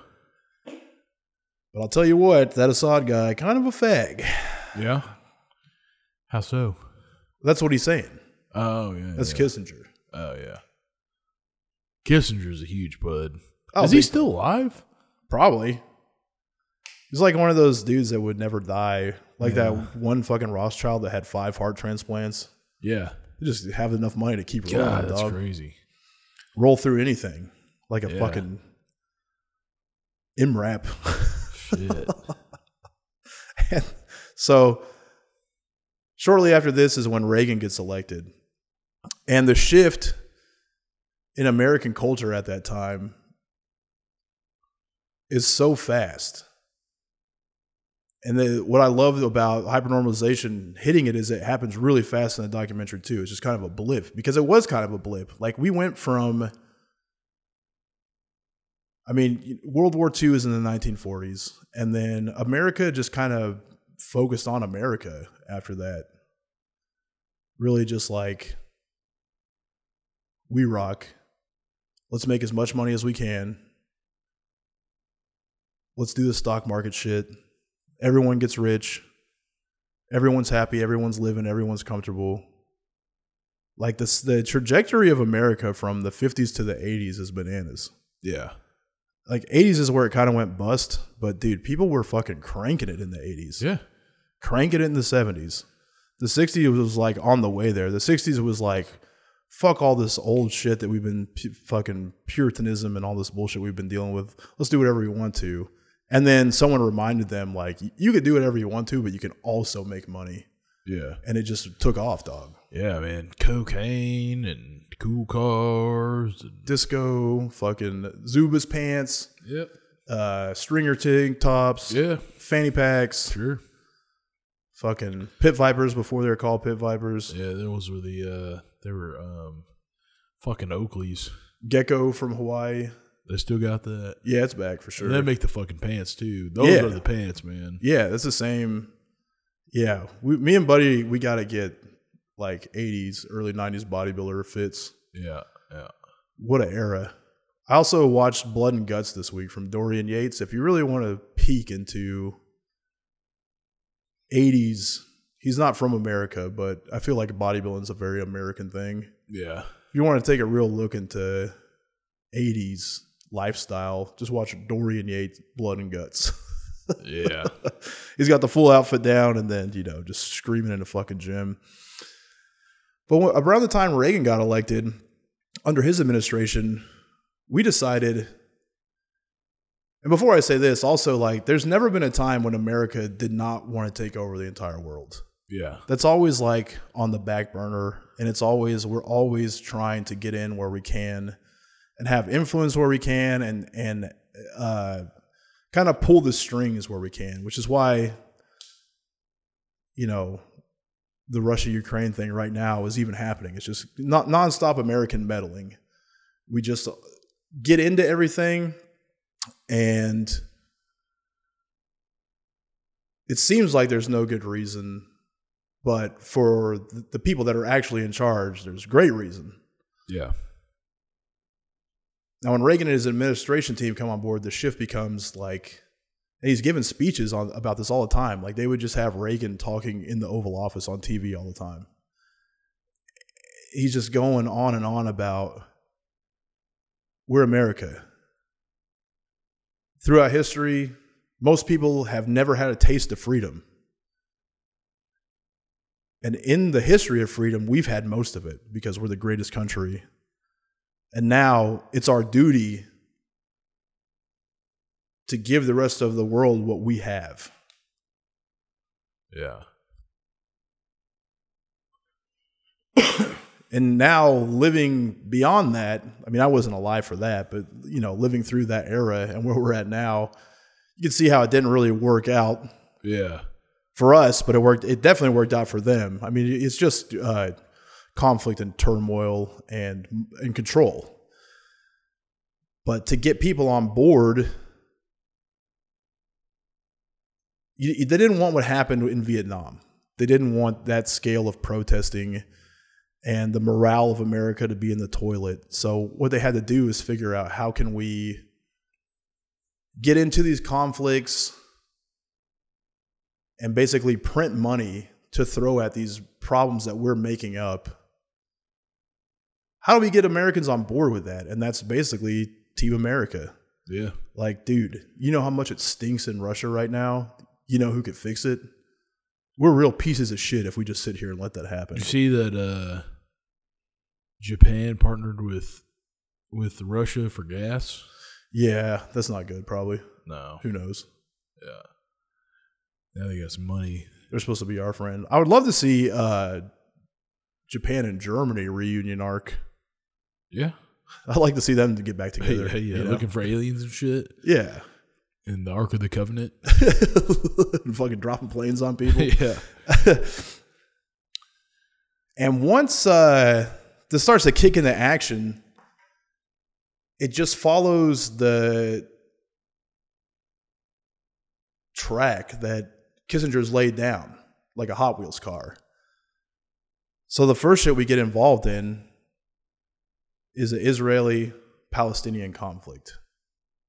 But I'll tell you what, that Assad guy, kind of a fag. Yeah. How so? That's what he's saying. Oh yeah. That's yeah. Kissinger. Oh yeah. Kissinger's a huge bud. Oh, Is he big- still alive? Probably. He's like one of those dudes that would never die. Like Yeah. that one fucking Rothschild that had five heart transplants. Yeah. They just have enough money to keep rolling, God, that's dog. crazy. Roll through anything. Like a Yeah. fucking MRAP. Shit. And so shortly after this is when Reagan gets elected. And the shift in American culture at that time is so fast. And the, what I love about hypernormalization hitting it is it happens really fast in the documentary too. It's just kind of a blip because it was kind of a blip. Like we went from I mean, World War II is in the 1940s, and then America just kind of focused on America after that. Really, just like we rock. Let's make as much money as we can. Let's do the stock market shit. Everyone gets rich. Everyone's happy. Everyone's living. Everyone's comfortable. Like this, the trajectory of America from the 50s to the 80s is bananas yeah. like 80s is where it kind of went bust but dude people were fucking cranking it in the 80s Yeah. cranking it in the 70s the 60s was like on the way there the 60s was like fuck all this old shit that we've been pu- fucking puritanism and all this bullshit we've been dealing with let's do whatever we want to and then someone reminded them like you could do whatever you want to but you can also make money Yeah. and it just took off dog Yeah, man. Cocaine and cool cars. And, disco fucking Zubaz pants yep. uh stringer tank tops Yeah. fanny packs Sure. fucking pit vipers before they were called pit vipers. Yeah, those were the uh they were um fucking Oakleys. Gecko from Hawaii. They still got that. Yeah, it's back for sure. And they make the fucking pants too. Those Yeah. are the pants, man. yeah, that's the same. Yeah, we, me and Buddy, we got to get like 80s, early 90s bodybuilder fits. Yeah, yeah. What a era. I also watched Blood and Guts this week from Dorian Yates. If you really want to peek into 80s, he's not from America, but I feel like bodybuilding is a very American thing. Yeah. If you want to take a real look into 80s lifestyle, just watch Dorian Yates Blood and Guts. Yeah. He's got the full outfit down and then, you know, just screaming in the fucking gym. But when, around the time Reagan got elected, under his administration, we decided. And before I say this, also, like, there's never been a time when America did not want to take over the entire world. yeah. That's always like on the back burner. And it's always, we're always trying to get in where we can and have influence where we can and, and, uh, kind of pull the strings where we can, which is why, you know, the Russia Ukraine thing right now is even happening. It's just not nonstop American meddling. We just get into everything and it seems like there's no good reason, but for the people that are actually in charge, there's great reason. Yeah. Now, when Reagan and his administration team come on board, the shift becomes like, and he's given speeches on about this all the time. Like they would just have Reagan talking in the Oval Office on TV all the time. He's just going on and on about we're America. Throughout history, most people have never had a taste of freedom. And in the history of freedom, we've had most of it because we're the greatest country and now it's our duty to give the rest of the world what we have. Yeah. And now living beyond that, I mean, I wasn't alive for that, but you know, living through that era and where we're at now, you can see how it didn't really work out Yeah. for us, but it worked. It definitely worked out for them. I mean, it's just uh, conflict and turmoil and and control. But to get people on board, you, they didn't want what happened in Vietnam. They didn't want that scale of protesting and the morale of America to be in the toilet. So what they had to do is figure out how can we get into these conflicts and basically print money to throw at these problems that we're making up. How do we get Americans on board with that? And that's basically Team America. Yeah. Like, dude, you know how much it stinks in Russia right now? You know who could fix it? We're real pieces of shit if we just sit here and let that happen. You see that uh Japan partnered with with Russia for gas? Yeah, that's not good, probably. No. Who knows? Yeah. Now they got some money. They're supposed to be our friend. I would love to see uh, Japan and Germany reunion arc. Yeah. I'd like to see them to get back together. hey, yeah, you know? looking for aliens and shit. yeah. In the Ark of the Covenant. fucking dropping planes on people. yeah. And once uh, this starts to kick into action, it just follows the track that Kissinger's laid down, like a Hot Wheels car. So the first shit we get involved in is an Israeli Palestinian conflict.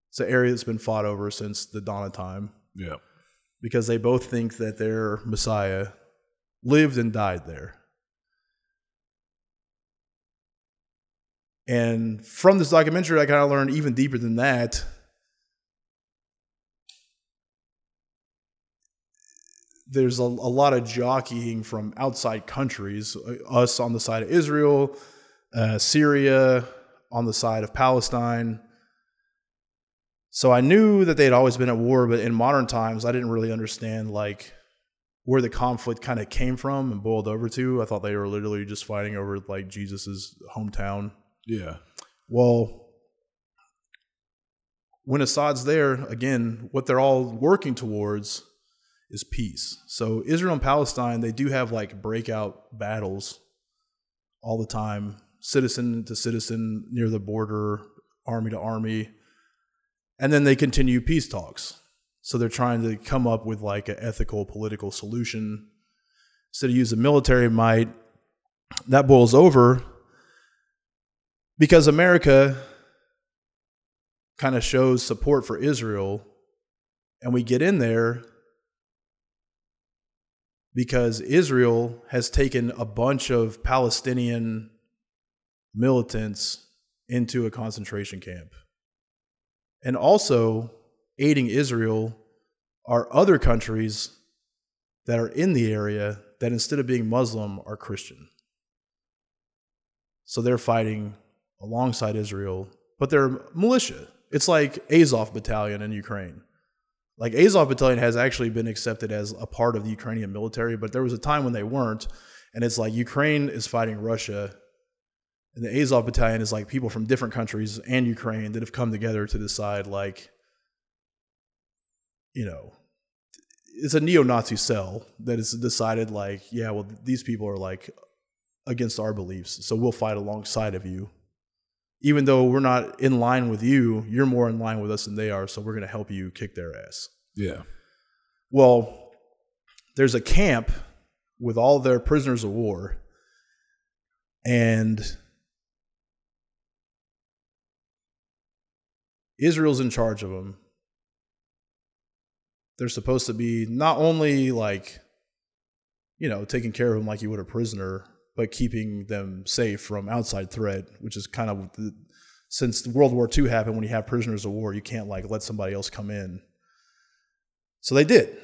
It's an area that's been fought over since the dawn of time Yeah. because they both think that their Messiah lived and died there. And from this documentary, I kind of learned even deeper than that. There's a, a lot of jockeying from outside countries, uh, us on the side of Israel, uh, Syria on the side of Palestine. So I knew that they had always been at war, but in modern times, I didn't really understand like where the conflict kind of came from and boiled over to. I thought they were literally just fighting over like Jesus's hometown. Yeah. Well, when Assad's there, again, what they're all working towards is peace. So Israel and Palestine, they do have like breakout battles all the time, citizen to citizen near the border, army to army. And then they continue peace talks. So they're trying to come up with like an ethical political solution instead of using military might. That boils over because America kind of shows support for Israel, and we get in there because Israel has taken a bunch of Palestinian militants into a concentration camp. And also aiding Israel are other countries that are in the area that instead of being Muslim are Christian. So they're fighting alongside Israel, but they're militia. It's like Azov battalion in Ukraine. Like Azov battalion has actually been accepted as a part of the Ukrainian military, but there was a time when they weren't. And it's like Ukraine is fighting Russia, and the Azov battalion is like people from different countries and Ukraine that have come together to decide, like, you know, it's a neo-Nazi cell that has decided, like, yeah, well, these people are like against our beliefs, so we'll fight alongside of you even though we're not in line with you, you're more in line with us than they are, so we're going to help you kick their ass. Yeah. Well, there's a camp with all their prisoners of war, and Israel's in charge of them. They're supposed to be not only like, you know, taking care of them like you would a prisoner, but keeping them safe from outside threat, which is kind of the, since World War II happened, when you have prisoners of war, you can't like let somebody else come in. So they did.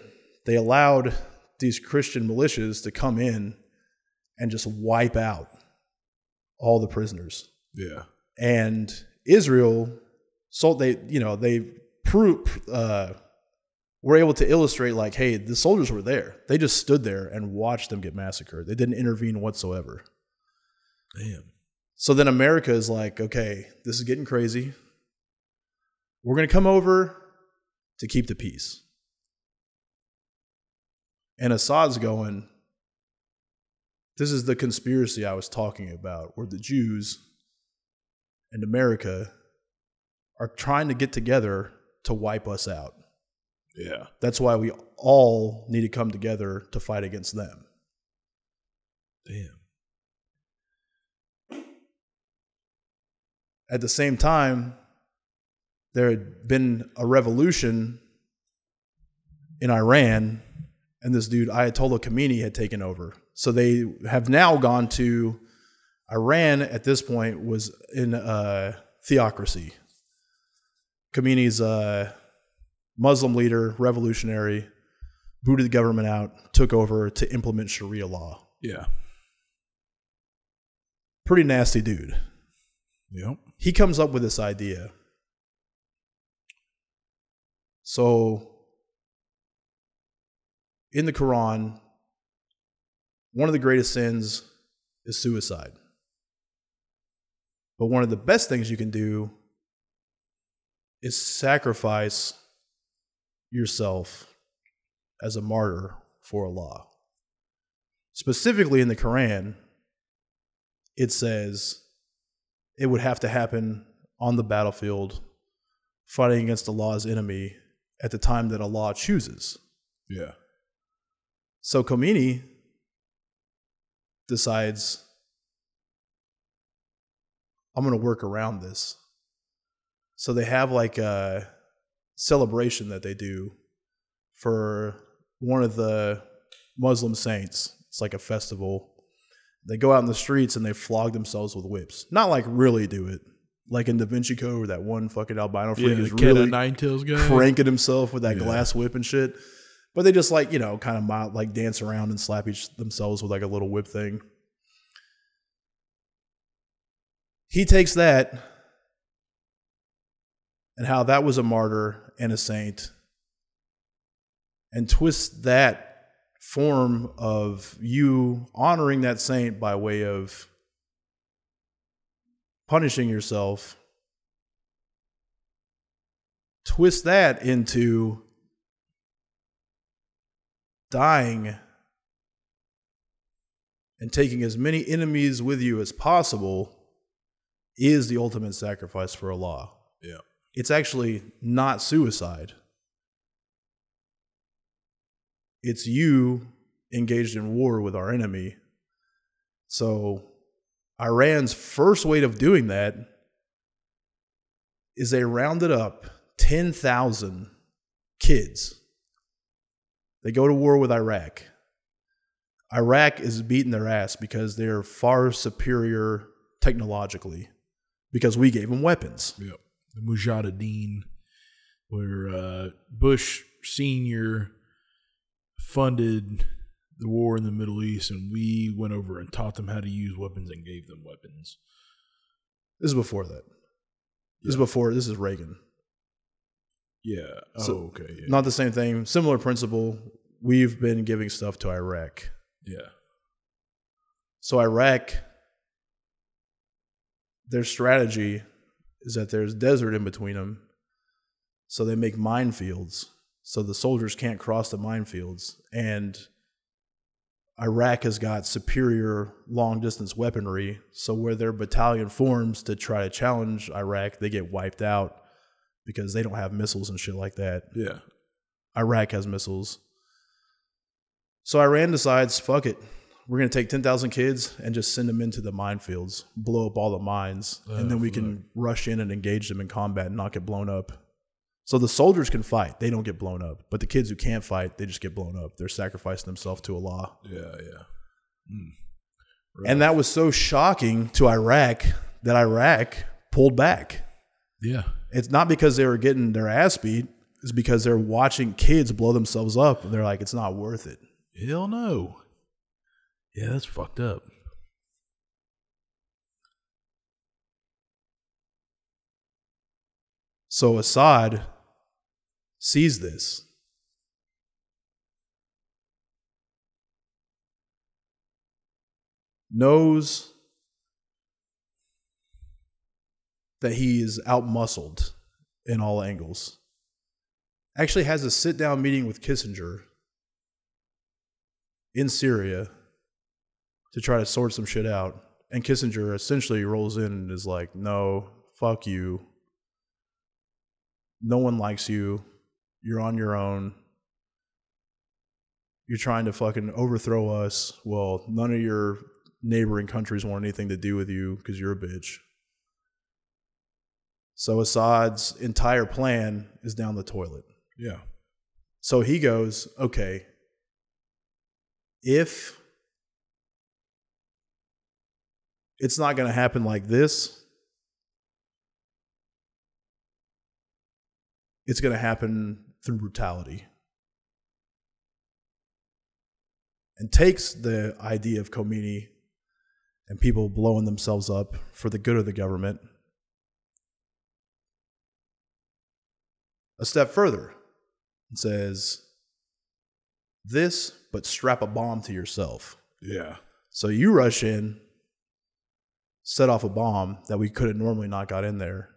They allowed these Christian militias to come in and just wipe out all the prisoners. Yeah. And Israel, so they, you know, they prove, uh, were able to illustrate like, hey, the soldiers were there. They just stood there and watched them get massacred. They didn't intervene whatsoever. Damn. So then America is like, okay, this is getting crazy. We're going to come over to keep the peace. And Assad's going, this is the conspiracy I was talking about, where the Jews and America are trying to get together to wipe us out. Yeah. That's why we all need to come together to fight against them. Damn. At the same time, there had been a revolution in Iran, and this dude, Ayatollah Khomeini, had taken over. So they have now gone to Iran at this point was in a theocracy. Khomeini's a uh, Muslim leader, revolutionary, booted the government out, took over to implement Sharia law. Yeah. Pretty nasty dude. Yep. he comes up with this idea. So, in the Quran, one of the greatest sins is suicide. But one of the best things you can do is sacrifice yourself as a martyr for Allah. Specifically in the Quran, it says, it would have to happen on the battlefield, fighting against Allah's enemy at the time that Allah chooses. Yeah. So Khomeini decides, I'm going to work around this. So they have like a celebration that they do for one of the Muslim saints. It's like a festival they go out in the streets and they flog themselves with whips. Not like really do it. Like in Da Vinci Code, where that one fucking albino freak Yeah, is really nine tails guy. cranking himself with that Yeah. glass whip and shit. But they just like, you know, kind of mild, like dance around and slap each themselves with like a little whip thing. He takes that and how that was a martyr and a saint and twist that form of you honoring that saint by way of punishing yourself twist that into dying and taking as many enemies with you as possible is the ultimate sacrifice for Allah. Yeah. It's actually not suicide. It's you engaged in war with our enemy. So, Iran's first way of doing that is they rounded up 10,000 kids. They go to war with Iraq. Iraq is beating their ass because they're far superior technologically because we gave them weapons. Yep. The Mujahideen, where uh, Bush Senior funded the war in the Middle East, and we went over and taught them how to use weapons and gave them weapons. This is before that. This is before. This is Reagan. Yeah. Oh, So, okay. Yeah. Not the same thing. Similar principle. We've been giving stuff to Iraq. yeah. So Iraq, their strategy is that there's desert in between them. So they make minefields. So the soldiers can't cross the minefields. And Iraq has got superior long distance weaponry. So where their battalion forms to try to challenge Iraq, they get wiped out because they don't have missiles and shit like that. Yeah. Iraq has missiles. So Iran decides, fuck it. We're going to take 10,000 kids and just send them into the minefields, blow up all the mines, and then we can rush in and engage them in combat and not get blown up. So the soldiers can fight, they don't get blown up. But the kids who can't fight, they just get blown up. They're sacrificing themselves to Allah. Yeah. Yeah. Hmm. And that was so shocking to Iraq that Iraq pulled back. Yeah. It's not because they were getting their ass beat, it's because they're watching kids blow themselves up and they're like, it's not worth it. Hell no. Yeah, that's fucked up. So Assad sees this. Knows that he is outmuscled in all angles. Actually has a sit down meeting with Kissinger in Syria to try to sort some shit out. And Kissinger essentially rolls in and is like, no, fuck you. No one likes you. You're on your own. You're trying to fucking overthrow us. Well, none of your neighboring countries want anything to do with you because you're a bitch. So Assad's entire plan is down the toilet. Yeah. So he goes, okay, if it's not going to happen like this, it's going to happen through brutality. And takes the idea of Khomeini and people blowing themselves up for the good of the government a step further and says, This, but strap a bomb to yourself. Yeah. So you rush in, set off a bomb that we could have normally not got in there.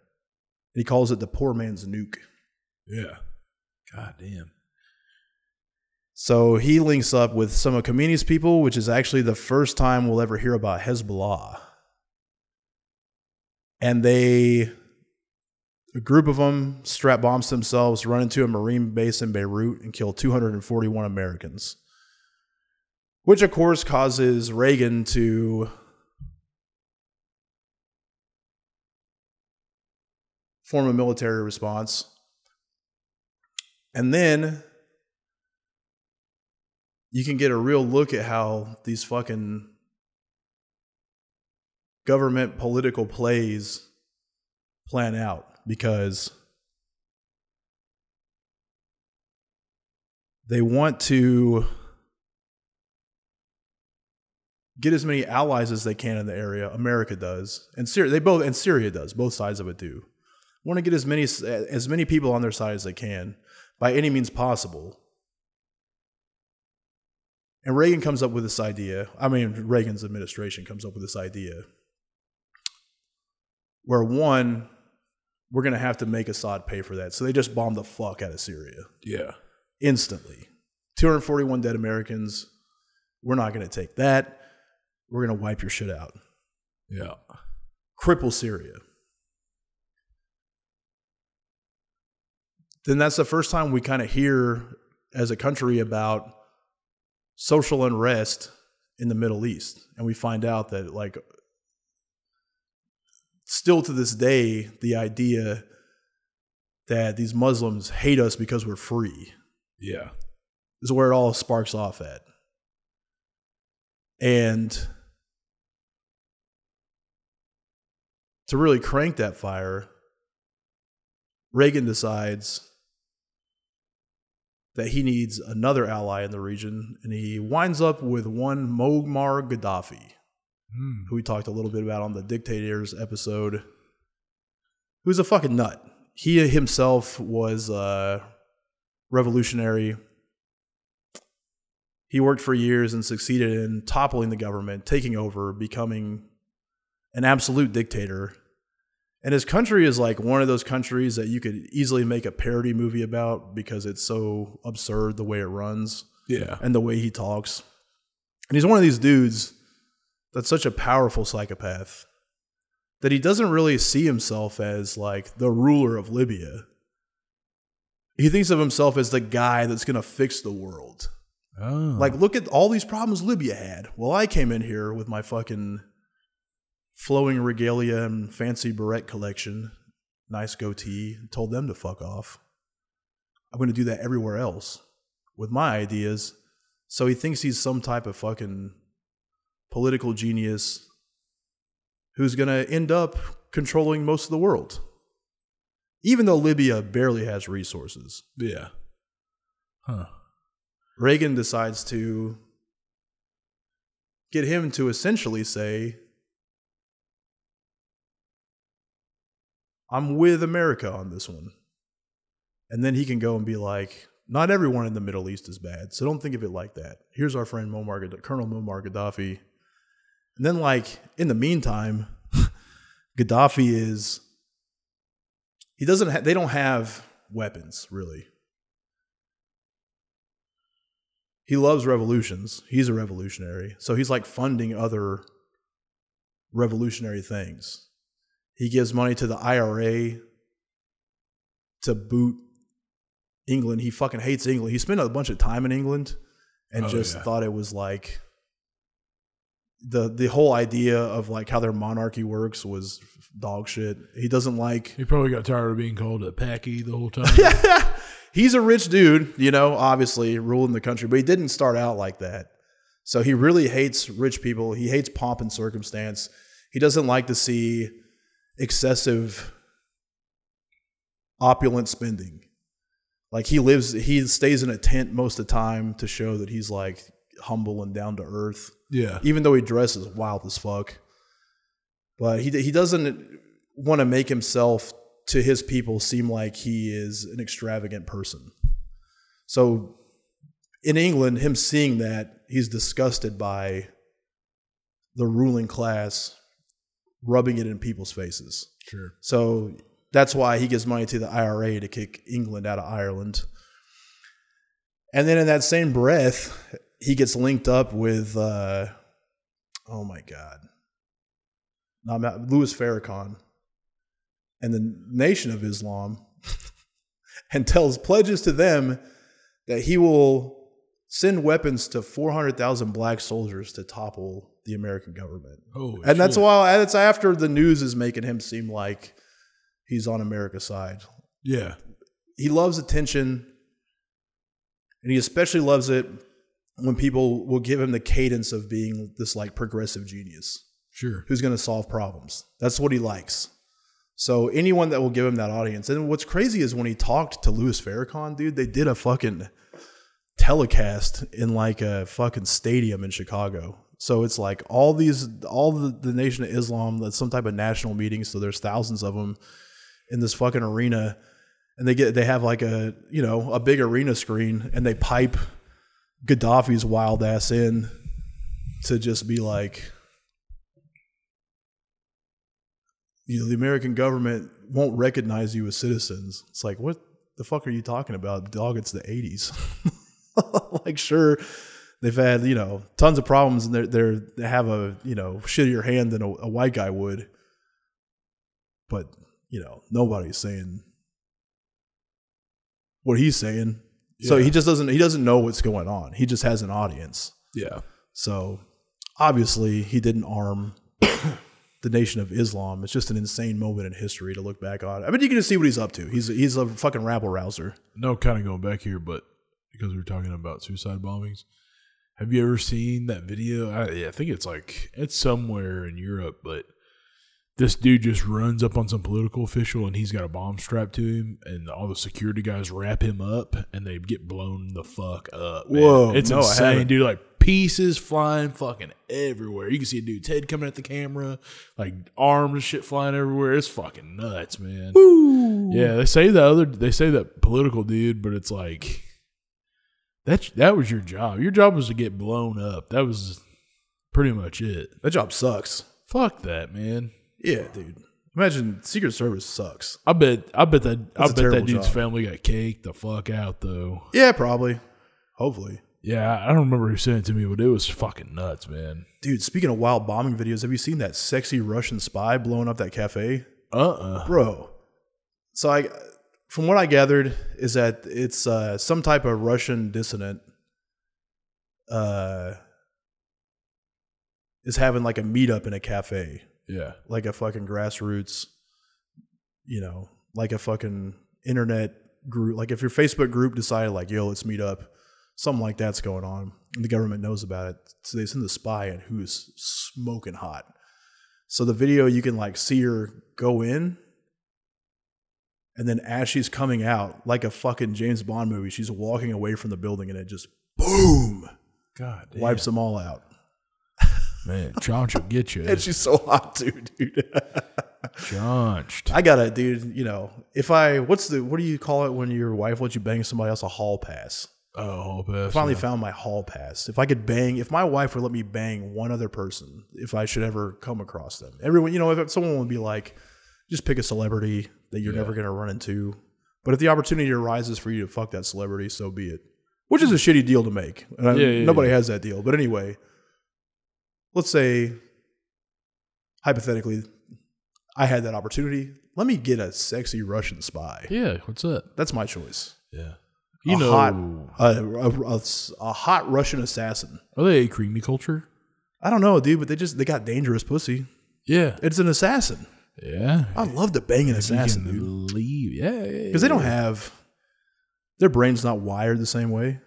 And he calls it the poor man's nuke. Yeah. God damn. So he links up with some of Khomeini's people, which is actually the first time we'll ever hear about Hezbollah. And they, a group of them, strap bombs themselves, run into a Marine base in Beirut, and kill 241 Americans. Which, of course, causes Reagan to form a military response. And then you can get a real look at how these fucking government political plays plan out because they want to get as many allies as they can in the area. America does, and Syria they both and Syria does. Both sides of it do. Want to get as many as many people on their side as they can by any means possible. And Reagan comes up with this idea. I mean, Reagan's administration comes up with this idea where one, we're going to have to make Assad pay for that. So they just bombed the fuck out of Syria Yeah. instantly. 241 dead Americans. We're not going to take that. We're going to wipe your shit out. Yeah. Cripple Syria. Then that's the first time we kind of hear as a country about social unrest in the Middle East. And we find out that, like, still to this day, the idea that these Muslims hate us because we're free Yeah. is where it all sparks off at. And to really crank that fire, Reagan decides that he needs another ally in the region, and he winds up with one Muammar Gaddafi, Hmm. who we talked a little bit about on the Dictators episode, who's a fucking nut. He himself was a revolutionary. He worked for years and succeeded in toppling the government, taking over, becoming an absolute dictator. And his country is like one of those countries that you could easily make a parody movie about because it's so absurd the way it runs Yeah. and the way he talks. And he's one of these dudes that's such a powerful psychopath that he doesn't really see himself as like the ruler of Libya. He thinks of himself as the guy that's going to fix the world. Oh. Like, look at all these problems Libya had. Well, I came in here with my fucking flowing regalia and fancy beret collection, nice goatee, and told them to fuck off. I'm going to do that everywhere else with my ideas. So he thinks he's some type of fucking political genius who's going to end up controlling most of the world. Even though Libya barely has resources. yeah. Huh. Reagan decides to get him to essentially say, I'm with America on this one. And then he can go and be like, not everyone in the Middle East is bad, so don't think of it like that. Here's our friend Muammar, Colonel Muammar Gaddafi. And then, like, in the meantime, Gaddafi is, he doesn't, ha- they don't have weapons, really. he loves revolutions. He's a revolutionary. So he's like funding other revolutionary things. He gives money to the IRA to boot England. He fucking hates England. He spent a bunch of time in England and Oh, just yeah. thought it was like the the whole idea of like how their monarchy works was dog shit. He doesn't like He probably got tired of being called a packy the whole time. he's a rich dude, you know, obviously ruling the country, but he didn't start out like that. So he really hates rich people. He hates pomp and circumstance. He doesn't like to see excessive opulent spending. Like he lives he stays in a tent most of the time to show that he's like humble and down to earth yeah. even though he dresses wild as fuck. But he he doesn't want to make himself to his people seem like he is an extravagant person. So in England, him seeing that, he's disgusted by the ruling class rubbing it in people's faces. Sure. So that's why he gives money to the IRA to kick England out of Ireland. And then in that same breath, he gets linked up with, uh, oh my God, no, not Louis Farrakhan and the Nation of Islam and tells, pledges to them that he will send weapons to 400,000 black soldiers to topple the American government. Oh, And that's shit. why that's after the news is making him seem like he's on America's side. Yeah. He loves attention, and he especially loves it when people will give him the cadence of being this like progressive genius Sure. who's going to solve problems. That's what he likes. So anyone that will give him that audience. And what's crazy is when he talked to Louis Farrakhan, dude, they did a fucking telecast in like a fucking stadium in Chicago. So it's like all these, all the, the Nation of Islam, that's some type of national meeting. So there's thousands of them in this fucking arena, and they get they have like a you know a big arena screen, and they pipe Gaddafi's wild ass in to just be like, you know, the American government won't recognize you as citizens. It's like, what the fuck are you talking about? Dog, it's the 80s. like, sure, they've had, you know, tons of problems and they're, they're, they have a, you know, shittier hand than a, a white guy would. But, you know, nobody's saying what he's saying. So he just doesn't he doesn't know what's going on. He just has an audience. Yeah. So obviously he didn't arm the Nation of Islam. It's just an insane moment in history to look back on. I mean, you can just see what he's up to. He's he's a fucking rabble rouser. No, kind of going back here, but because we were talking about suicide bombings, have you ever seen that video? I, I think it's like it's somewhere in Europe, but this dude just runs up on some political official and he's got a bomb strapped to him, and all the security guys wrap him up and they get blown the fuck up. man. Whoa, it's no, insane, dude! Like pieces flying fucking everywhere. You can see a dude's head coming at the camera, like arms and shit flying everywhere. It's fucking nuts, man. Yeah, they say the other they say that political dude, but it's like that that was your job. Your job was to get blown up. That was pretty much it. That job sucks. Fuck that, man. Yeah, dude. Imagine Secret Service sucks. I bet I bet that I That's a bet that dude's job. family got caked the fuck out though. Yeah, probably. Hopefully. Yeah, I don't remember who sent it to me, but it was fucking nuts, man. Dude, speaking of wild bombing videos, have you seen that sexy Russian spy blowing up that cafe? Uh uh Bro. So I from what I gathered is that it's uh, some type of Russian dissident uh is having like a meetup in a cafe. Yeah. like a fucking grassroots, you know, like a fucking internet group. Like if your Facebook group decided like, yo, let's meet up, something like that's going on, and the government knows about it, so they send the spy in who's smoking hot. So the video you can like see her go in, and then as she's coming out, like a fucking James Bond movie, she's walking away from the building, and it just boom God damn. wipes them all out. Man, John will get you. And she's so hot too, dude. Johnched. I gotta, dude. You know, if I what's the what do you call it when your wife lets you bang somebody else a hall pass? Oh, whole pass. I finally found my hall pass. If I could bang, if my wife would let me bang one other person, if I should ever come across them, everyone, you know, if someone would be like, just pick a celebrity that you're Yeah. never gonna run into. But if the opportunity arises for you to fuck that celebrity, so be it. Which is a shitty deal to make. Uh, and I- Yeah, yeah, nobody yeah. has that deal. But anyway, let's say hypothetically, I had that opportunity. Let me get a sexy Russian spy. Yeah, what's that? That's my choice. Yeah. A You know, hot, a, a, a, a hot Russian assassin. are they a creamy culture? I don't know, dude, but they just they got dangerous pussy. Yeah. It's an assassin. Yeah. I love the bang an assassin, dude, leave. Yeah. because they don't have their brain's not wired the same way.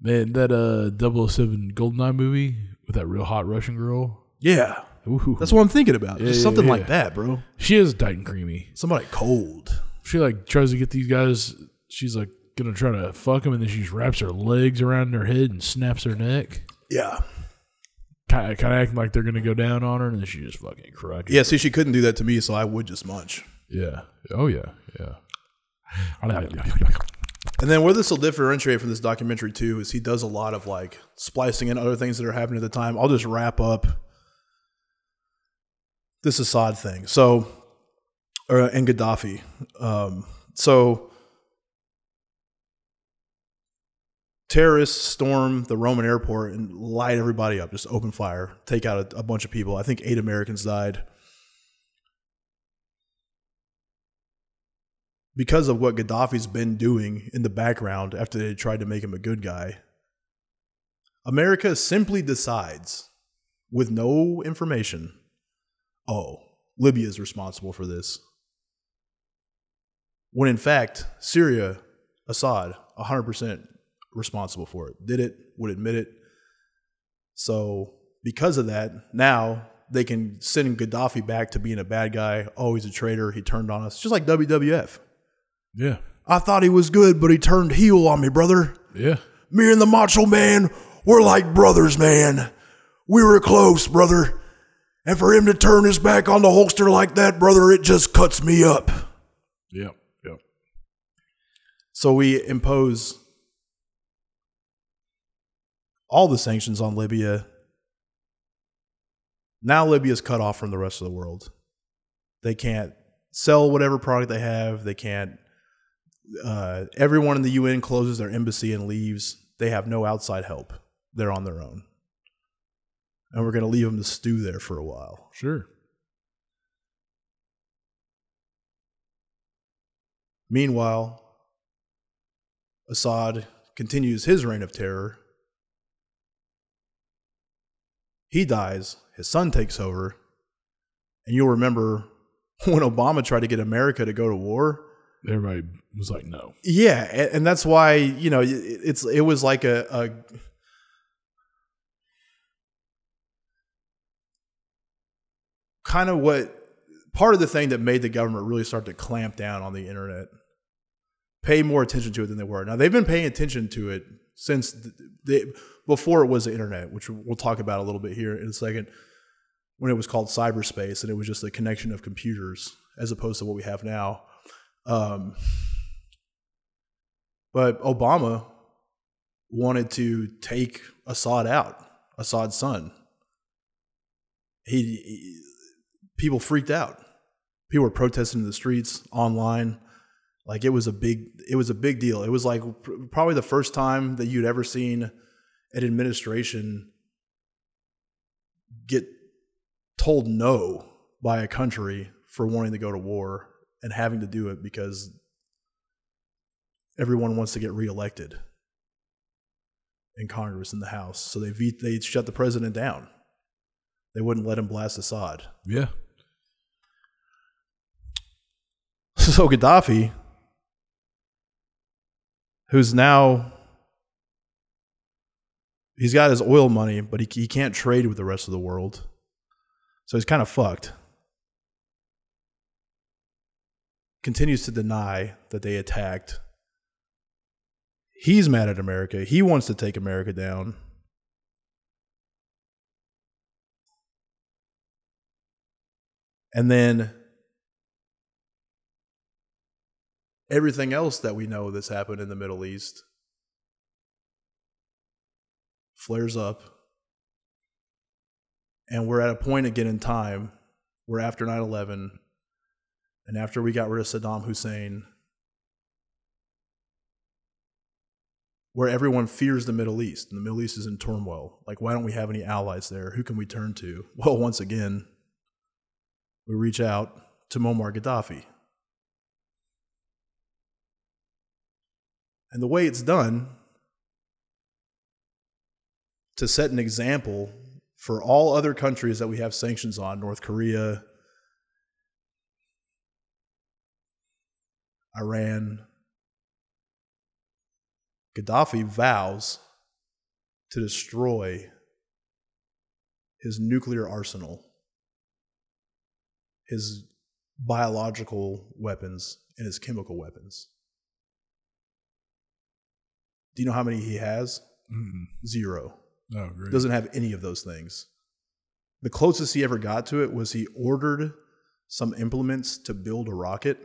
Man, that uh 007 Goldeneye movie with that real hot Russian girl. Yeah, Ooh. that's what I'm thinking about. Yeah, Just yeah, something yeah. like that, bro. she is tight and creamy. Somebody cold. She like tries to get these guys. She's like gonna try to fuck them, and then she just wraps her legs around her head and snaps her neck. Yeah, Kind of, kind of acting like they're gonna go down on her, and then she just fucking crutches. yeah. See, she couldn't do that to me, so I would just munch. Yeah. Oh yeah. Yeah. And then where this will differentiate from this documentary too is he does a lot of like splicing in other things that are happening at the time. I'll just wrap up this Assad thing. So, or, and Gaddafi. Um, so terrorists storm the Roman airport and light everybody up, just open fire, take out a, a bunch of people. I think eight Americans died. because of what Gaddafi's been doing in the background after they tried to make him a good guy, America simply decides, with no information, oh, Libya is responsible for this. When in fact, Syria, Assad, 100% responsible for it. Did it, would admit it. So, because of that, now they can send Gaddafi back to being a bad guy. Oh, he's a traitor. He turned on us. Just like WWF. Yeah. I thought he was good, but he turned heel on me, brother. Yeah. Me and the Macho Man, we're like brothers, man. We were close, brother. And for him to turn his back on the Hulkster like that, brother, it just cuts me up. Yep. Yep. So we impose all the sanctions on Libya. Now Libya is cut off from the rest of the world. They can't sell whatever product they have. They can't. Uh, everyone in the UN closes their embassy and leaves. They have no outside help. They're on their own. And we're going to leave them to stew there for a while. Sure. Meanwhile, Assad continues his reign of terror. He dies, his son takes over, and you'll remember when Obama tried to get America to go to war. Everybody was like, no. Yeah, and, and that's why you know it, it's it was like a, a kind of what part of the thing that made the government really start to clamp down on the internet, pay more attention to it than they were. Now they've been paying attention to it since the, the, before it was the internet, which we'll talk about a little bit here in a second. When it was called cyberspace, and it was just a connection of computers as opposed to what we have now. Um, but Obama wanted to take Assad out, Assad's son. He, he people freaked out. People were protesting in the streets, online. Like it was a big, it was a big deal. It was like probably the first time that you'd ever seen an administration get told no by a country for wanting to go to war and having to do it because everyone wants to get reelected in Congress in the House. So they they shut the president down. They wouldn't let him blast Assad. Yeah. So Gaddafi, who's now he's got his oil money, but he he can't trade with the rest of the world. So he's kind of fucked. Continues to deny that they attacked. He's mad at America. He wants to take America down. And then everything else that we know that's happened in the Middle East flares up. And we're at a point again in time where after 9 11 and after we got rid of Saddam Hussein, where everyone fears the Middle East and the Middle East is in turmoil. Like, why don't we have any allies there? Who can we turn to? Well, once again, we reach out to Muammar Gaddafi. And the way it's done to set an example for all other countries that we have sanctions on North Korea, Iran. Gaddafi vows to destroy his nuclear arsenal, his biological weapons, and his chemical weapons. Do you know how many he has? Mm-mm. Zero. Oh, great. Doesn't have any of those things. The closest he ever got to it was he ordered some implements to build a rocket.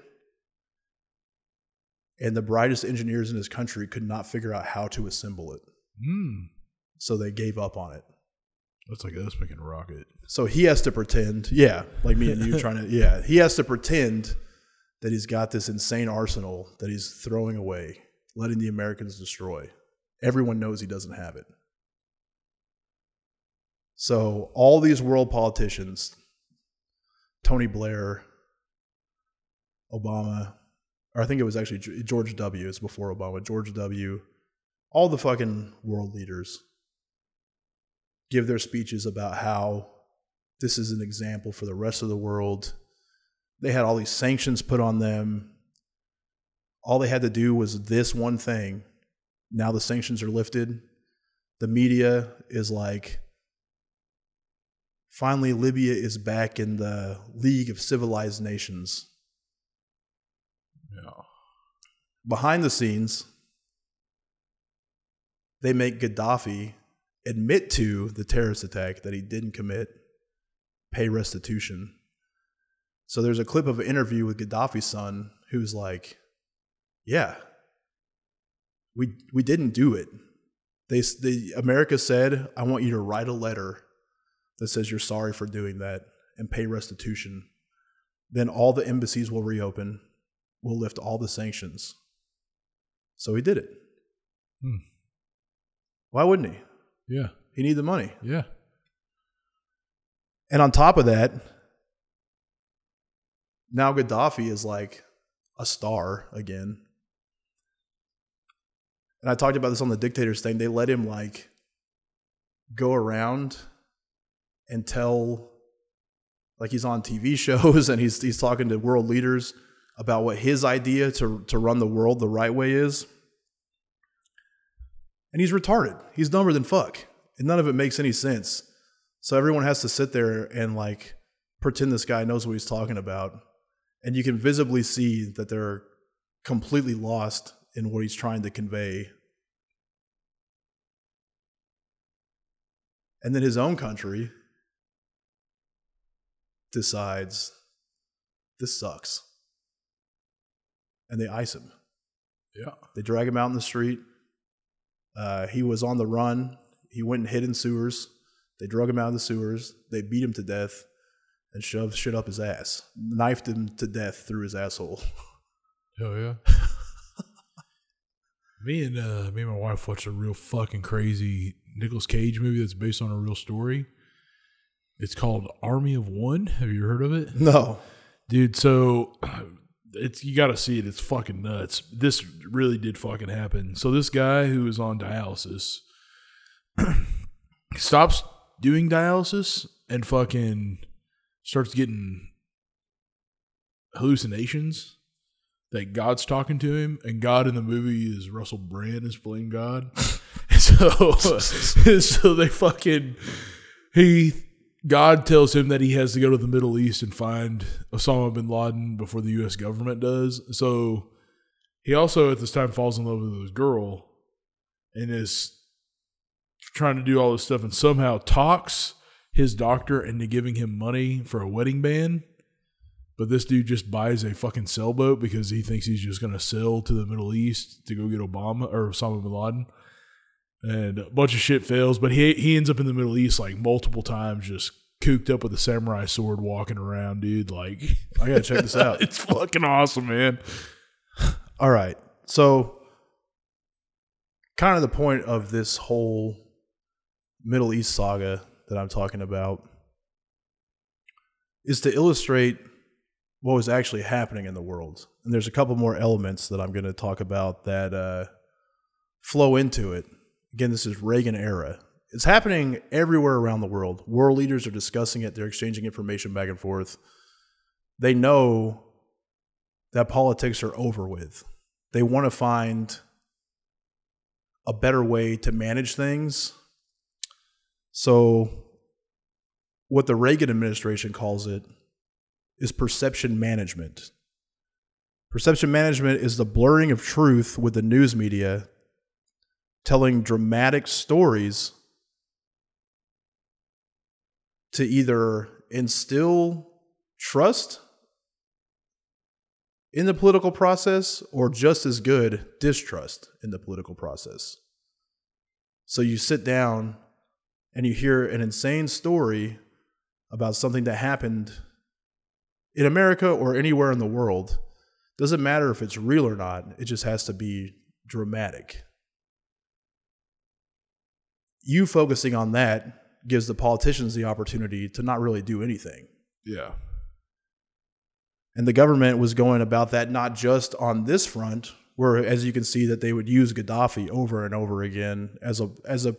And the brightest engineers in his country could not figure out how to assemble it. Mm. So they gave up on it. That's like us making a rocket. So he has to pretend, yeah, like me and you trying to, yeah, he has to pretend that he's got this insane arsenal that he's throwing away, letting the Americans destroy. Everyone knows he doesn't have it. So all these world politicians, Tony Blair, Obama, or I think it was actually George W. It's before Obama. George W. All the fucking world leaders give their speeches about how this is an example for the rest of the world. They had all these sanctions put on them. All they had to do was this one thing. Now the sanctions are lifted. The media is like, finally, Libya is back in the League of Civilized Nations. Yeah. Behind the scenes, they make Gaddafi admit to the terrorist attack that he didn't commit, pay restitution. So there's a clip of an interview with Gaddafi's son who's like, "Yeah, we we didn't do it. They, the America said, I want you to write a letter that says you're sorry for doing that and pay restitution. Then all the embassies will reopen. We'll lift all the sanctions." So he did it. Hmm. Why wouldn't he? Yeah. He needed the money. Yeah. And on top of that, now Gaddafi is like a star again. And I talked about this on the dictators thing. They let him like go around and tell like he's on TV shows and he's he's talking to world leaders about what his idea to to run the world the right way is. And he's retarded. He's dumber than fuck. And none of it makes any sense. So everyone has to sit there and like pretend this guy knows what he's talking about. And you can visibly see that they're completely lost in what he's trying to convey. And then his own country decides this sucks. And they ice him. Yeah. They drag him out in the street. Uh, he was on the run. He went and hid in sewers. They drug him out of the sewers. They beat him to death and shoved shit up his ass. Knifed him to death through his asshole. Hell yeah. me and uh, me and my wife watched a real fucking crazy Nicolas Cage movie that's based on a real story. It's called Army of One. Have you heard of it? No. Dude, so it's you got to see it. It's fucking nuts. This really did fucking happen. So this guy who is on dialysis stops doing dialysis and fucking starts getting hallucinations that God's talking to him, and God in the movie is Russell Brand is playing God. so, so they fucking he God tells him that he has to go to the Middle East and find Osama bin Laden before the U.S. government does. So he also at this time falls in love with this girl and is trying to do all this stuff and somehow talks his doctor into giving him money for a wedding band. But this dude just buys a fucking sailboat because he thinks he's just going to sail to the Middle East to go get Obama or Osama bin Laden. And a bunch of shit fails, but he he ends up in the Middle East like multiple times, just cooped up with a samurai sword, walking around, dude. Like, I gotta check this out. it's fucking awesome, man. All right. So, kind of the point of this whole Middle East saga that I'm talking about is to illustrate what was actually happening in the world. And there's a couple more elements that I'm going to talk about that uh, flow into it. Again, this is Reagan era. It's happening everywhere around the world. World leaders are discussing it, they're exchanging information back and forth. They know that politics are over with. They want to find a better way to manage things. So, what the Reagan administration calls it is perception management. Perception management is the blurring of truth with the news media, telling dramatic stories to either instill trust in the political process or just as good distrust in the political process. So you sit down and you hear an insane story about something that happened in America or anywhere in the world. Doesn't matter if it's real or not, it just has to be dramatic. You focusing on that gives the politicians the opportunity to not really do anything. Yeah. And the government was going about that not just on this front, where as you can see that they would use Gaddafi over and over again as a as a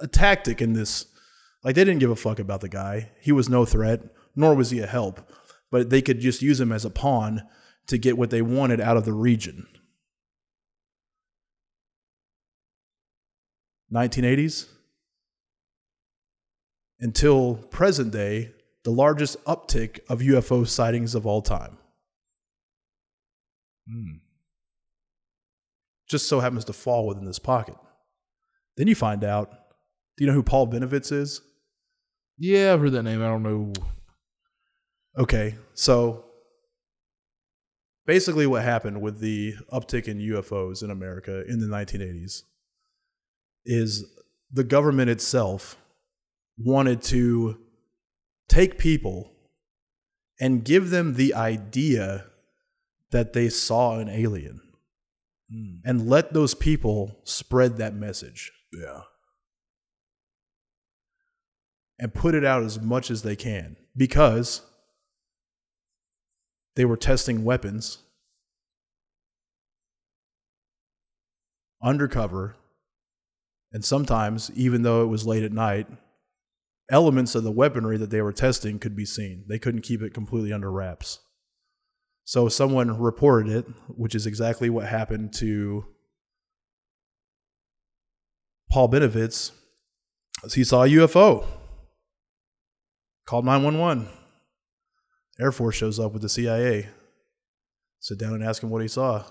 a tactic in this like they didn't give a fuck about the guy. He was no threat, nor was he a help, but they could just use him as a pawn to get what they wanted out of the region. 1980s until present day, the largest uptick of UFO sightings of all time. Mm. Just so happens to fall within this pocket. Then you find out do you know who Paul Bennewitz is? Yeah, I've heard that name. I don't know. Okay, so basically, what happened with the uptick in UFOs in America in the 1980s is the government itself wanted to take people and give them the idea that they saw an alien Mm. and let those people spread that message Yeah. and put it out as much as they can because they were testing weapons undercover, and sometimes, even though it was late at night, elements of the weaponry that they were testing could be seen. They couldn't keep it completely under wraps. So someone reported it, which is exactly what happened to Paul Bennewitz. He saw a UFO. Called 911. Air Force shows up with the CIA. Sit down and ask him what he saw.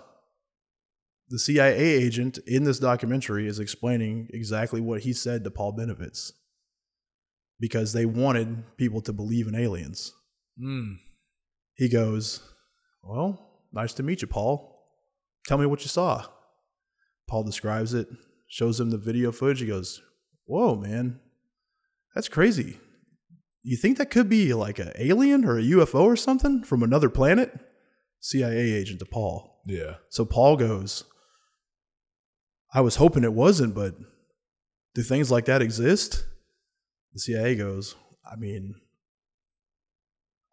The CIA agent in this documentary is explaining exactly what he said to Paul Bennewitz because they wanted people to believe in aliens. Mm. He goes, Well, nice to meet you, Paul. Tell me what you saw. Paul describes it, shows him the video footage. He goes, Whoa, man, that's crazy. You think that could be like an alien or a UFO or something from another planet? CIA agent to Paul. Yeah. So Paul goes, I was hoping it wasn't, but do things like that exist? The CIA goes, I mean,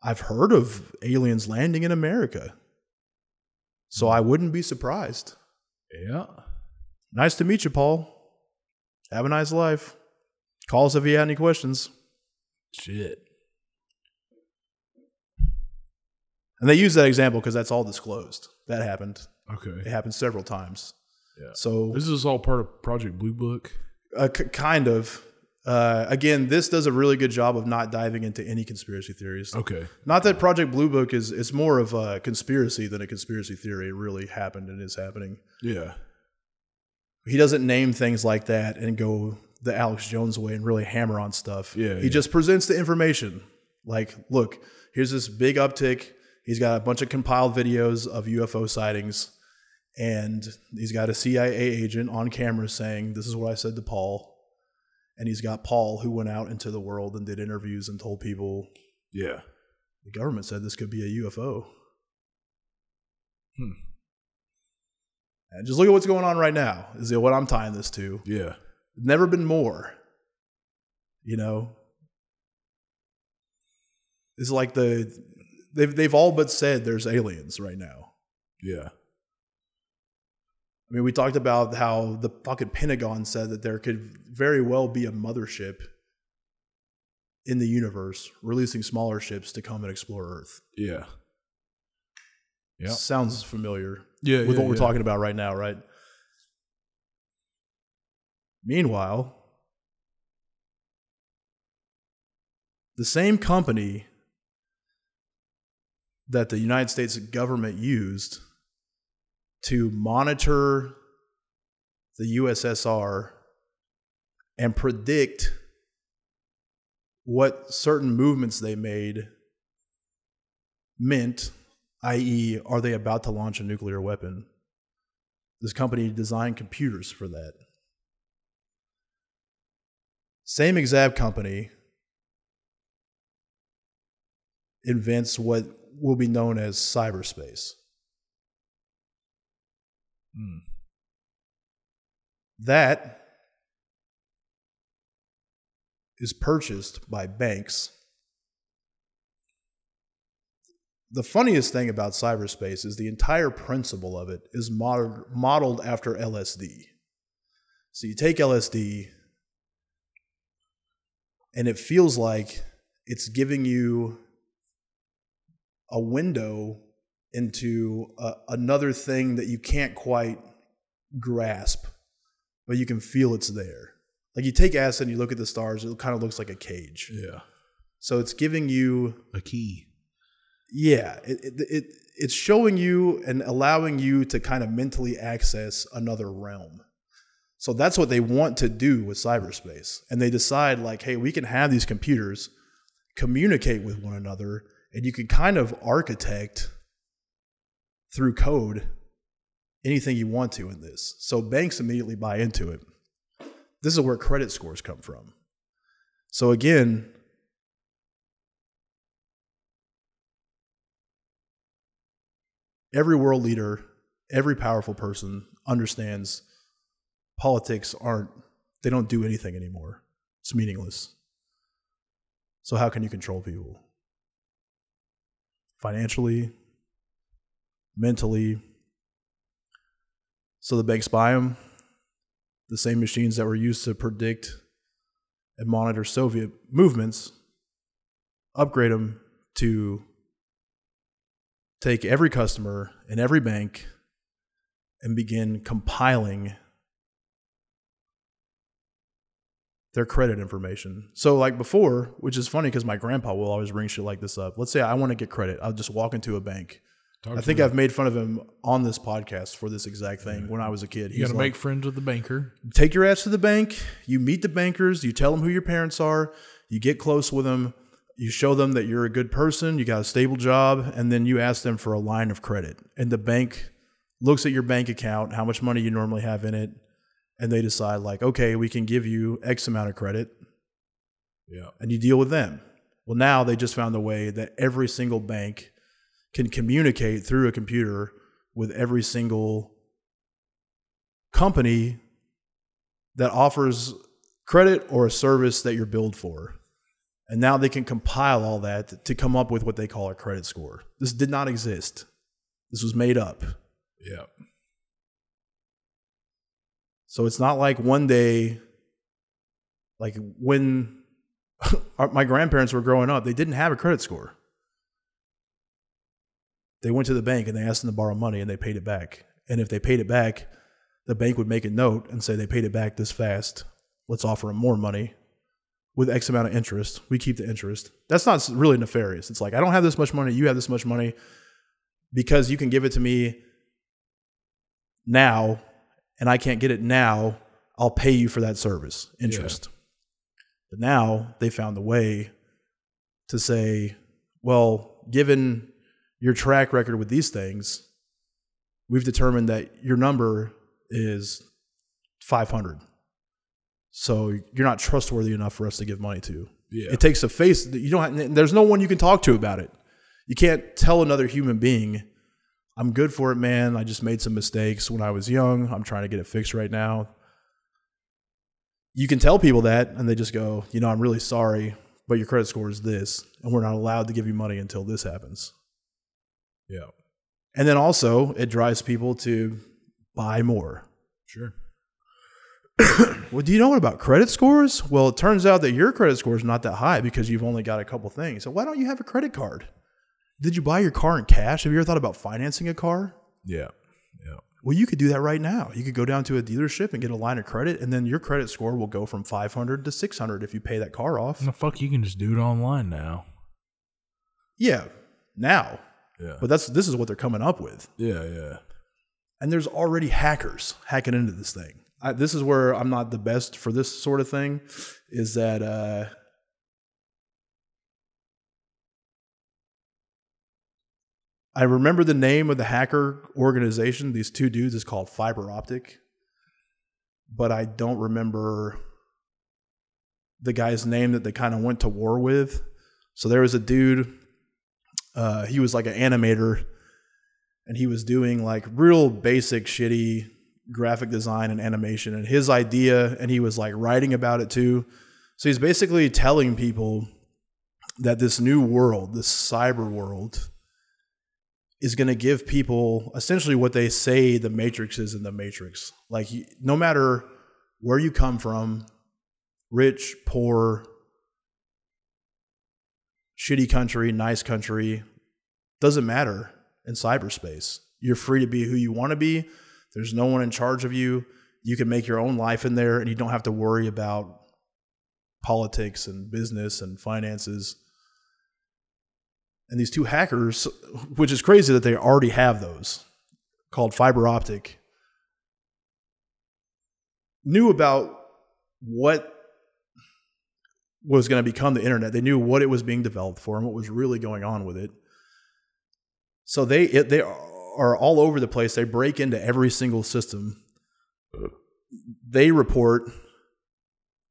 I've heard of aliens landing in America. So hmm. I wouldn't be surprised. Yeah. Nice to meet you, Paul. Have a nice life. Call us if you have any questions. Shit. And they use that example because that's all disclosed. That happened. Okay. It happened several times. Yeah. So This is all part of Project Blue Book. Uh, kind of. Uh, again, this does a really good job of not diving into any conspiracy theories. Okay. Not that Project Blue Book is it's more of a conspiracy than a conspiracy theory. It really happened and is happening. Yeah. He doesn't name things like that and go the Alex Jones way and really hammer on stuff. Yeah, he yeah. just presents the information. Like, look, here's this big uptick. He's got a bunch of compiled videos of UFO sightings, and he's got a CIA agent on camera saying, "This is what I said to Paul." And he's got Paul who went out into the world and did interviews and told people Yeah. the government said this could be a UFO. Hmm. And just look at what's going on right now. Is it what I'm tying this to. Yeah. Never been more. You know, it's like the they've they've all but said there's aliens right now. Yeah. I mean, we talked about how the fucking Pentagon said that there could very well be a mothership in the universe releasing smaller ships to come and explore Earth. Yeah. Yeah. Sounds familiar Yeah. with yeah, what we're talking about right now, right? Meanwhile, the same company that the United States government used to monitor the USSR and predict what certain movements they made meant, i.e., are they about to launch a nuclear weapon? This company designed computers for that. Same exact company invents what will be known as cyberspace. Hmm. That is purchased by banks. The funniest thing about cyberspace is the entire principle of it is modeled, modeled after LSD. So you take LSD, and it feels like it's giving you a window into a, another thing that you can't quite grasp, but you can feel it's there. Like you take acid and you look at the stars, it kind of looks like a cage. Yeah. So it's giving you, A key. yeah, it, it, it it's showing you and allowing you to kind of mentally access another realm. So that's what they want to do with cyberspace. And they decide like, hey, we can have these computers communicate with one another and you can kind of architect through code anything you want to in this. So banks immediately buy into it. This is where credit scores come from. So again, every world leader, every powerful person understands politics aren't they don't do anything anymore. It's meaningless. So how can you control people? Financially, mentally. So the banks buy them, the same machines that were used to predict and monitor Soviet movements, upgrade them to take every customer in every bank and begin compiling their credit information. So, like before, which is funny because my grandpa will always bring shit like this up. Let's say I want to get credit, I'll just walk into a bank. Talk I think the- I've made fun of him on this podcast for this exact thing when I was a kid. you got to like, make friends with the banker. take your ass to the bank, you meet the bankers, you tell them who your parents are, you get close with them, you show them that you're a good person, you got a stable job, and then you ask them for a line of credit. And the bank looks at your bank account, how much money you normally have in it, and they decide, like, okay, we can give you X amount of credit, Yeah. and you deal with them. Well, now they just found a way that every single bank can communicate through a computer with every single company that offers credit or a service that you're billed for. And now they can compile all that to come up with what they call a credit score. This did not exist. This was made up. Yeah. So it's not like one day, like when my grandparents were growing up, they didn't have a credit score. They went to the bank and they asked them to borrow money and they paid it back. And if they paid it back, the bank would make a note and say they paid it back this fast. Let's offer them more money with X amount of interest. We keep the interest. That's not really nefarious. It's like, I don't have this much money. You have this much money because you can give it to me now and I can't get it now, I'll pay you for that service, interest. But now they found a way to say, well, given your track record with these things, we've determined that your number is 500. So you're not trustworthy enough for us to give money to. Yeah. It takes a face that you don't have, there's no one you can talk to about it. You can't tell another human being, I'm good for it, man. I just made some mistakes when I was young. I'm trying to get it fixed right now. You can tell people that and they just go, you know, I'm really sorry, but your credit score is this, and we're not allowed to give you money until this happens. yeah. And then also, it drives people to buy more. Sure. Well, do you know what about credit scores? Well, it turns out that your credit score is not that high because you've only got a couple things. So why don't you have a credit card? Did you buy your car in cash? Have you ever thought about financing a car? Yeah. Yeah. Well, you could do that right now. You could go down to a dealership and get a line of credit, and then your credit score will go from 500 to 600 if you pay that car off. The fuck, you can just do it online now. Yeah, now. Yeah. But that's this is what they're coming up with. Yeah. Yeah. and there's already hackers hacking into this thing. I, this is where I'm not the best for this sort of thing. Is that uh, I remember the name of the hacker organization. These two dudes is called Phiber Optik, but I don't remember the guy's name that they kind of went to war with. So there was a dude. Uh, he was like an animator and he was doing like real basic shitty graphic design and animation and his idea and he was like writing about it too so he's basically telling people that this new world this cyber world is going to give people essentially what they say the matrix is in the matrix like no matter where you come from rich poor shitty country nice country doesn't matter in cyberspace. You're free to be who you want to be. There's no one in charge of you. You can make your own life in there and you don't have to worry about politics and business and finances. And these two hackers, which is crazy that they already have those, called Phiber Optik, knew about what was going to become the internet. They knew what it was being developed for and what was really going on with it. So they it, they are all over the place. They break into every single system. They report,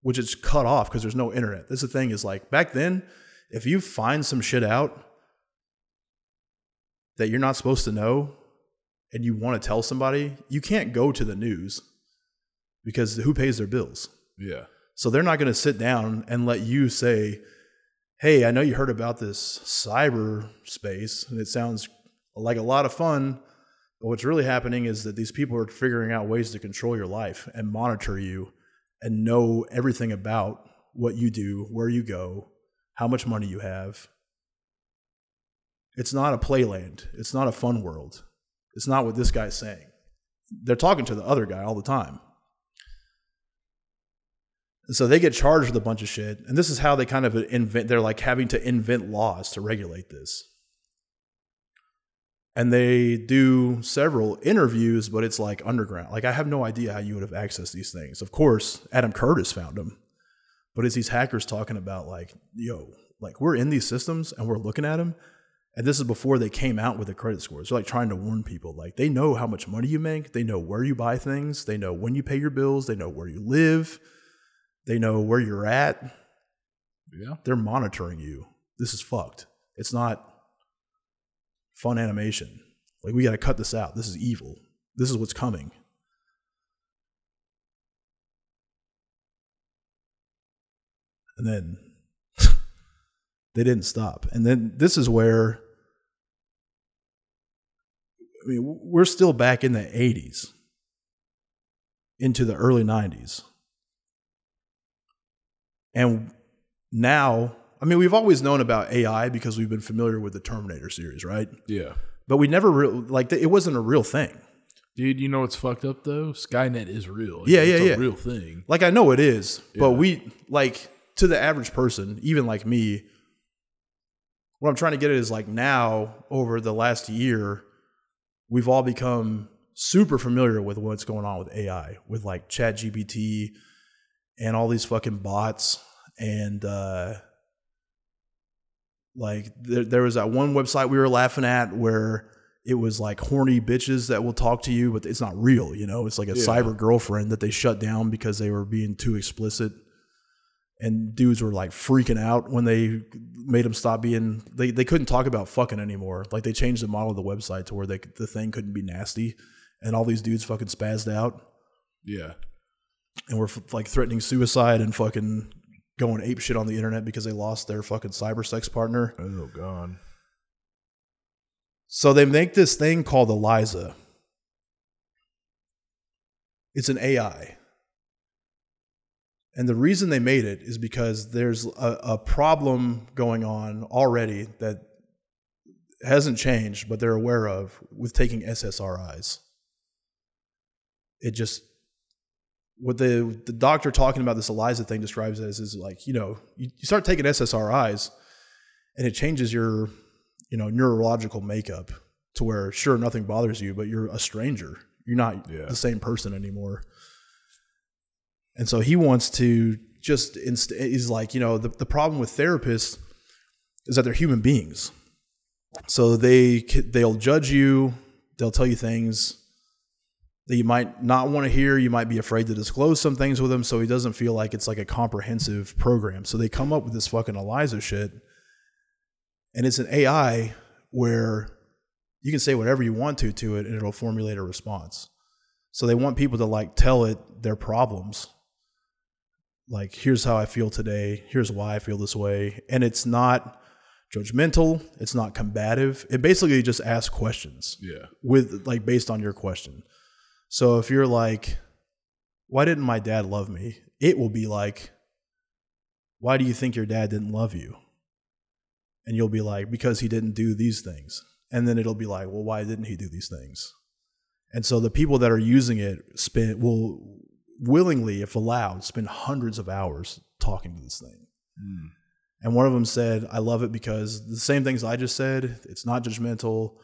which is cut off because there's no internet. This is the thing is like back then, if you find some shit out that you're not supposed to know, and you want to tell somebody, you can't go to the news because who pays their bills? Yeah. So they're not going to sit down and let you say, "Hey, I know you heard about this cyberspace and it sounds like a lot of fun, But what's really happening is that these people are figuring out ways to control your life and monitor you and know everything about what you do, where you go, how much money you have. It's not a playland. It's not a fun world. It's not what this guy's saying. They're talking to the other guy all the time. And so they get charged with a bunch of shit. And this is how they kind of invent, they're like having to invent laws to regulate this. And they do several interviews, but it's like underground. Like, I have no idea how you would have accessed these things. Of course, Adam Curtis found them. But it's these hackers talking about, like, yo, like we're in these systems and we're looking at them. And this is before they came out with the credit scores. They're like trying to warn people. Like, they know how much money you make, they know where you buy things, they know when you pay your bills, they know where you live they know where you're at. Yeah. They're monitoring you. This is fucked. It's not fun animation. Like, we got to cut this out. This is evil. This is what's coming. And then they didn't stop. And then this is where, I mean, we're still back in the 80s into the early 90s. And now, I mean, we've always known about AI because we've been familiar with the Terminator series, right? Yeah. But we never really, like, it wasn't a real thing. Dude, you know what's fucked up though? Skynet is real. Yeah, it's yeah, a yeah. real thing. Like, I know it is, but we, like, to the average person, even like me, what I'm trying to get at is like now, over the last year, we've all become super familiar with what's going on with AI, with like ChatGPT and all these fucking bots. And, uh, like, there, there was that one website we were laughing at where it was like horny bitches that will talk to you, but it's not real, you know? It's like a Yeah. cyber girlfriend that they shut down because they were being too explicit. And dudes were like freaking out when they made them stop being, they, they couldn't talk about fucking anymore. Like they changed the model of the website to where they, the thing couldn't be nasty. And all these dudes fucking spazzed out Yeah. and were f- like threatening suicide and fucking going ape shit on the internet because they lost their fucking cyber sex partner. Oh god. So they make this thing called Eliza. It's an AI. And the reason they made it is because there's a, a problem going on already that hasn't changed, but they're aware of with taking SSRIs. It just what the the doctor talking about this Eliza thing describes as is like you know you, you start taking SSRIs and it changes your you know neurological makeup to where sure nothing bothers you but you're a stranger you're not Yeah. the same person anymore and so he wants to just inst- is like you know the, the problem with therapists is that they're human beings. So they they'll judge you they'll tell you things that you might not want to hear you might be afraid to disclose some things with him so he doesn't feel like it's like a comprehensive program. So they come up with this fucking eliza shit and it's an ai where you can say whatever you want to to it and it'll formulate a response. So they want people to like tell it their problems like here's how i feel today here's why i feel this way and it's not judgmental it's not combative it basically just asks questions Yeah. with like based on your question. So if you're like, why didn't my dad love me? It will be like, why do you think your dad didn't love you? And you'll be like, because he didn't do these things. And then it'll be like, well, why didn't he do these things? And so the people that are using it spend will willingly, if allowed, spend hundreds of hours talking to this thing. Mm. And one of them said, I love it because the same things I just said, it's not judgmental.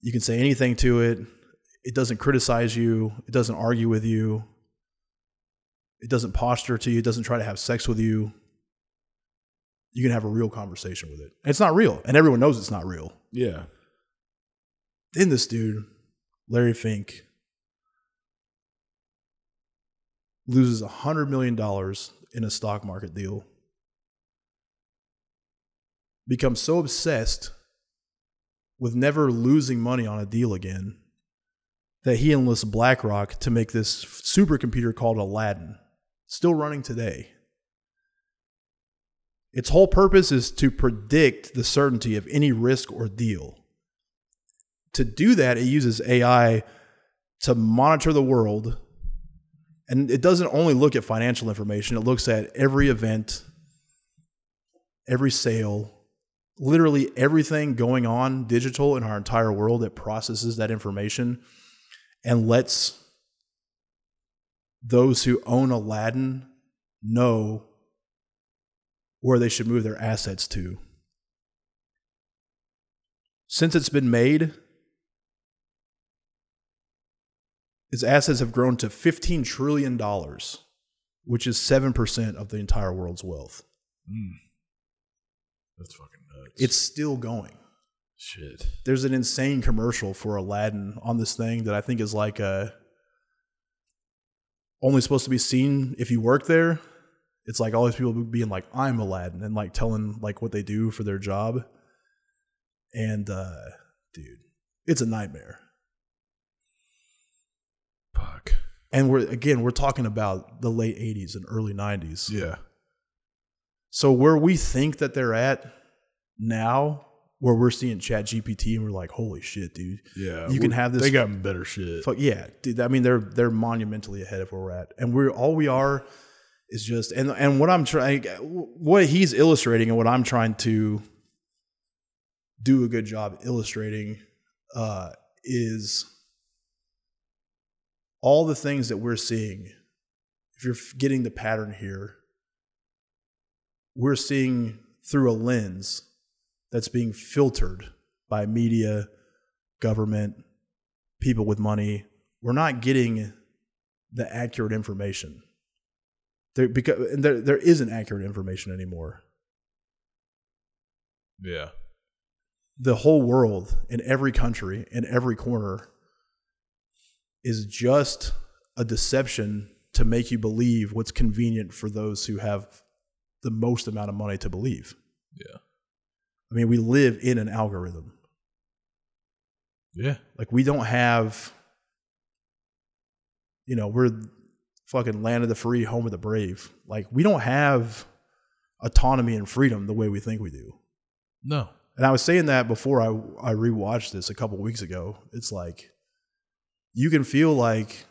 You can say anything to it. It doesn't criticize you. It doesn't argue with you. It doesn't posture to you. It doesn't try to have sex with you. You can have a real conversation with it. And it's not real. And everyone knows it's not real. Yeah. Then this dude, Larry Fink, loses $100 million in a stock market deal, becomes so obsessed with never losing money on a deal again that he enlists BlackRock to make this supercomputer called Aladdin, still running today. Its whole purpose is to predict the certainty of any risk or deal to do that, it uses AI to monitor the world. And it doesn't only look at financial information, it looks at every event, every sale, literally everything going on digital in our entire world. It processes that information and lets those who own Aladdin know where they should move their assets to. Since it's been made, its assets have grown to $15 trillion, which is 7% of the entire world's wealth. That's fucking nuts. It's still going. shit. There's an insane commercial for Aladdin on this thing that I think is like a only supposed to be seen if you work there. It's like all these people being like, I'm Aladdin and like telling like what they do for their job. And uh dude, it's a nightmare. Fuck. And we're again, we're talking about the late 80s and early 90s. Yeah. So where we think that they're at now, where we're seeing Chat GPT and we're like, holy shit, dude. Yeah. You can have this- They got better shit. Fuck yeah, dude. I mean, they're they're monumentally ahead of where we're at, and we're all we are is just and and what I'm trying, what he's illustrating, and what I'm trying to do a good job illustrating uh, is all the things that we're seeing. If you're getting the pattern here, we're seeing through a lens that's being filtered by media, government, people with money. We're not getting the accurate information. There because and there there isn't accurate information anymore. Yeah. The whole world in every country in every corner is just a deception to make you believe what's convenient for those who have the most amount of money to believe. Yeah. I mean, we live in an algorithm. Yeah. Like we don't have, you know, we're fucking land of the free, home of the brave. Like we don't have autonomy and freedom the way we think we do. No. And I was saying that before I I rewatched this a couple weeks ago. It's like you can feel like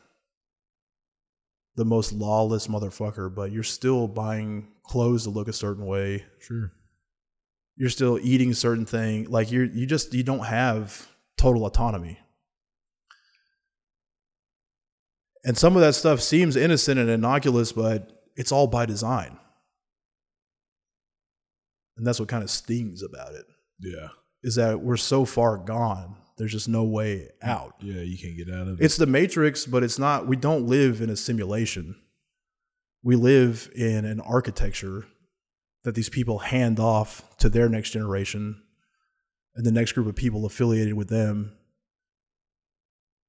the most lawless motherfucker, but you're still buying clothes to look a certain way. Sure. You're still eating certain thing. Like you're you just you don't have total autonomy. And some of that stuff seems innocent and innocuous, but it's all by design. And that's what kind of stings about it Yeah. is that we're so far gone. There's just no way out. Yeah. You can't get out of it. It's the Matrix, but it's not. We don't live in a simulation. We live in an architecture that these people hand off to their next generation and the next group of people affiliated with them.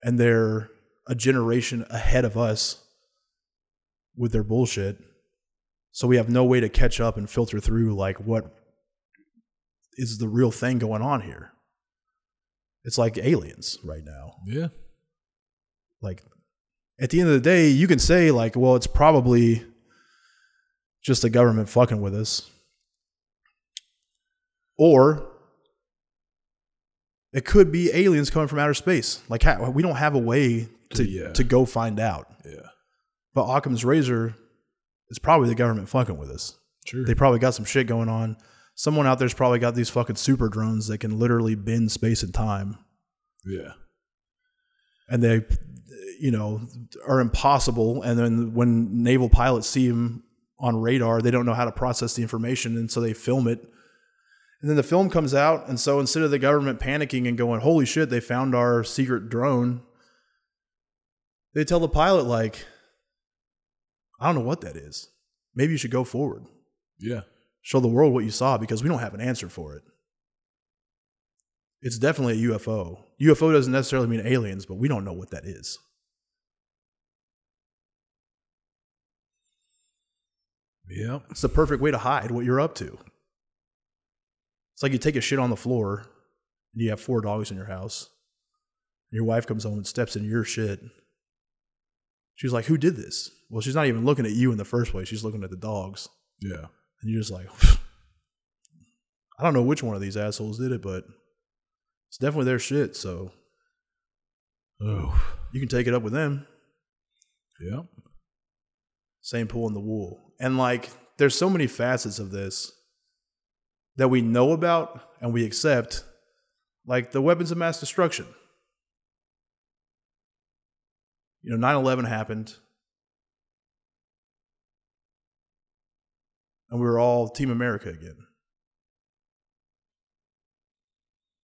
And they're a generation ahead of us with their bullshit. So we have no way to catch up and filter through like what is the real thing going on here. It's like aliens right now yeah. like at the end of the day you can say like well it's probably just the government fucking with us or it could be aliens coming from outer space like how, we don't have a way to, Yeah. to go find out Yeah. but occam's razor is probably the government fucking with us Sure. they probably got some shit going on someone out there's probably got these fucking super drones that can literally bend space and time. Yeah. and they you know are impossible. And then when naval pilots see them on radar they don't know how to process the information and so they film it. And then the film comes out and so instead of the government panicking and going holy shit they found our secret drone they tell the pilot like i don't know what that is. Maybe you should go forward. Yeah. Show the world what you saw because we don't have an answer for it it's definitely a UFO. UFO doesn't necessarily mean aliens, but we don't know what that is. Yeah. It's the perfect way to hide what you're up to. It's like you take a shit on the floor and you have four dogs in your house. And your wife comes home and steps in your shit. She's like, Who did this? Well, she's not even looking at you in the first place. She's looking at the dogs. Yeah. And you're just like, I don't know which one of these assholes did it, but it's definitely their shit. So Oh, You can take it up with them. yeah. Same pull in the wool. And like, there's so many facets of this that we know about and we accept, like the weapons of mass destruction. You know, 9 11 happened. And we were all Team America again.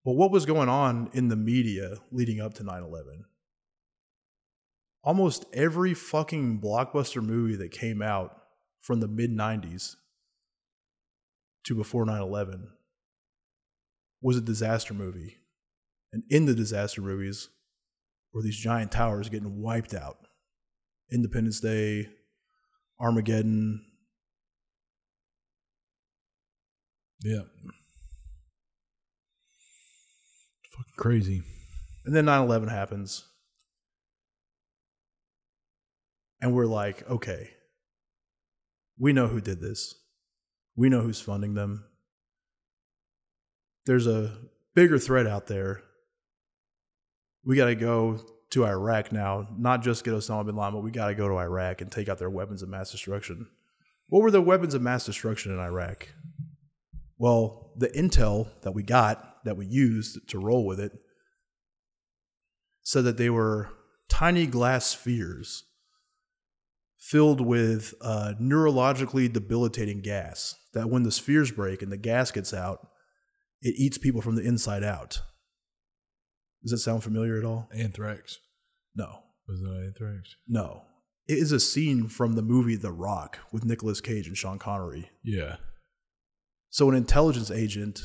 But what was going on in the media leading up to 9 11? Almost every fucking blockbuster movie that came out from the mid 90s to before 9 11 was a disaster movie. And in the disaster movies were these giant towers getting wiped out. Independence Day, Armageddon, Yeah. Fucking crazy. And then 9 11 happens. And we're like, okay, we know who did this. We know who's funding them. There's a bigger threat out there. We got to go to Iraq now, not just get Osama bin Laden, but we got to go to Iraq and take out their weapons of mass destruction. What were the weapons of mass destruction in Iraq? Well, the intel that we got, that we used to roll with it, said that they were tiny glass spheres filled with uh, neurologically debilitating gas. That when the spheres break and the gas gets out, it eats people from the inside out. Does that sound familiar at all? Anthrax. No. Was that anthrax? No. It is a scene from the movie The Rock with Nicolas Cage and Sean Connery. Yeah. So an intelligence agent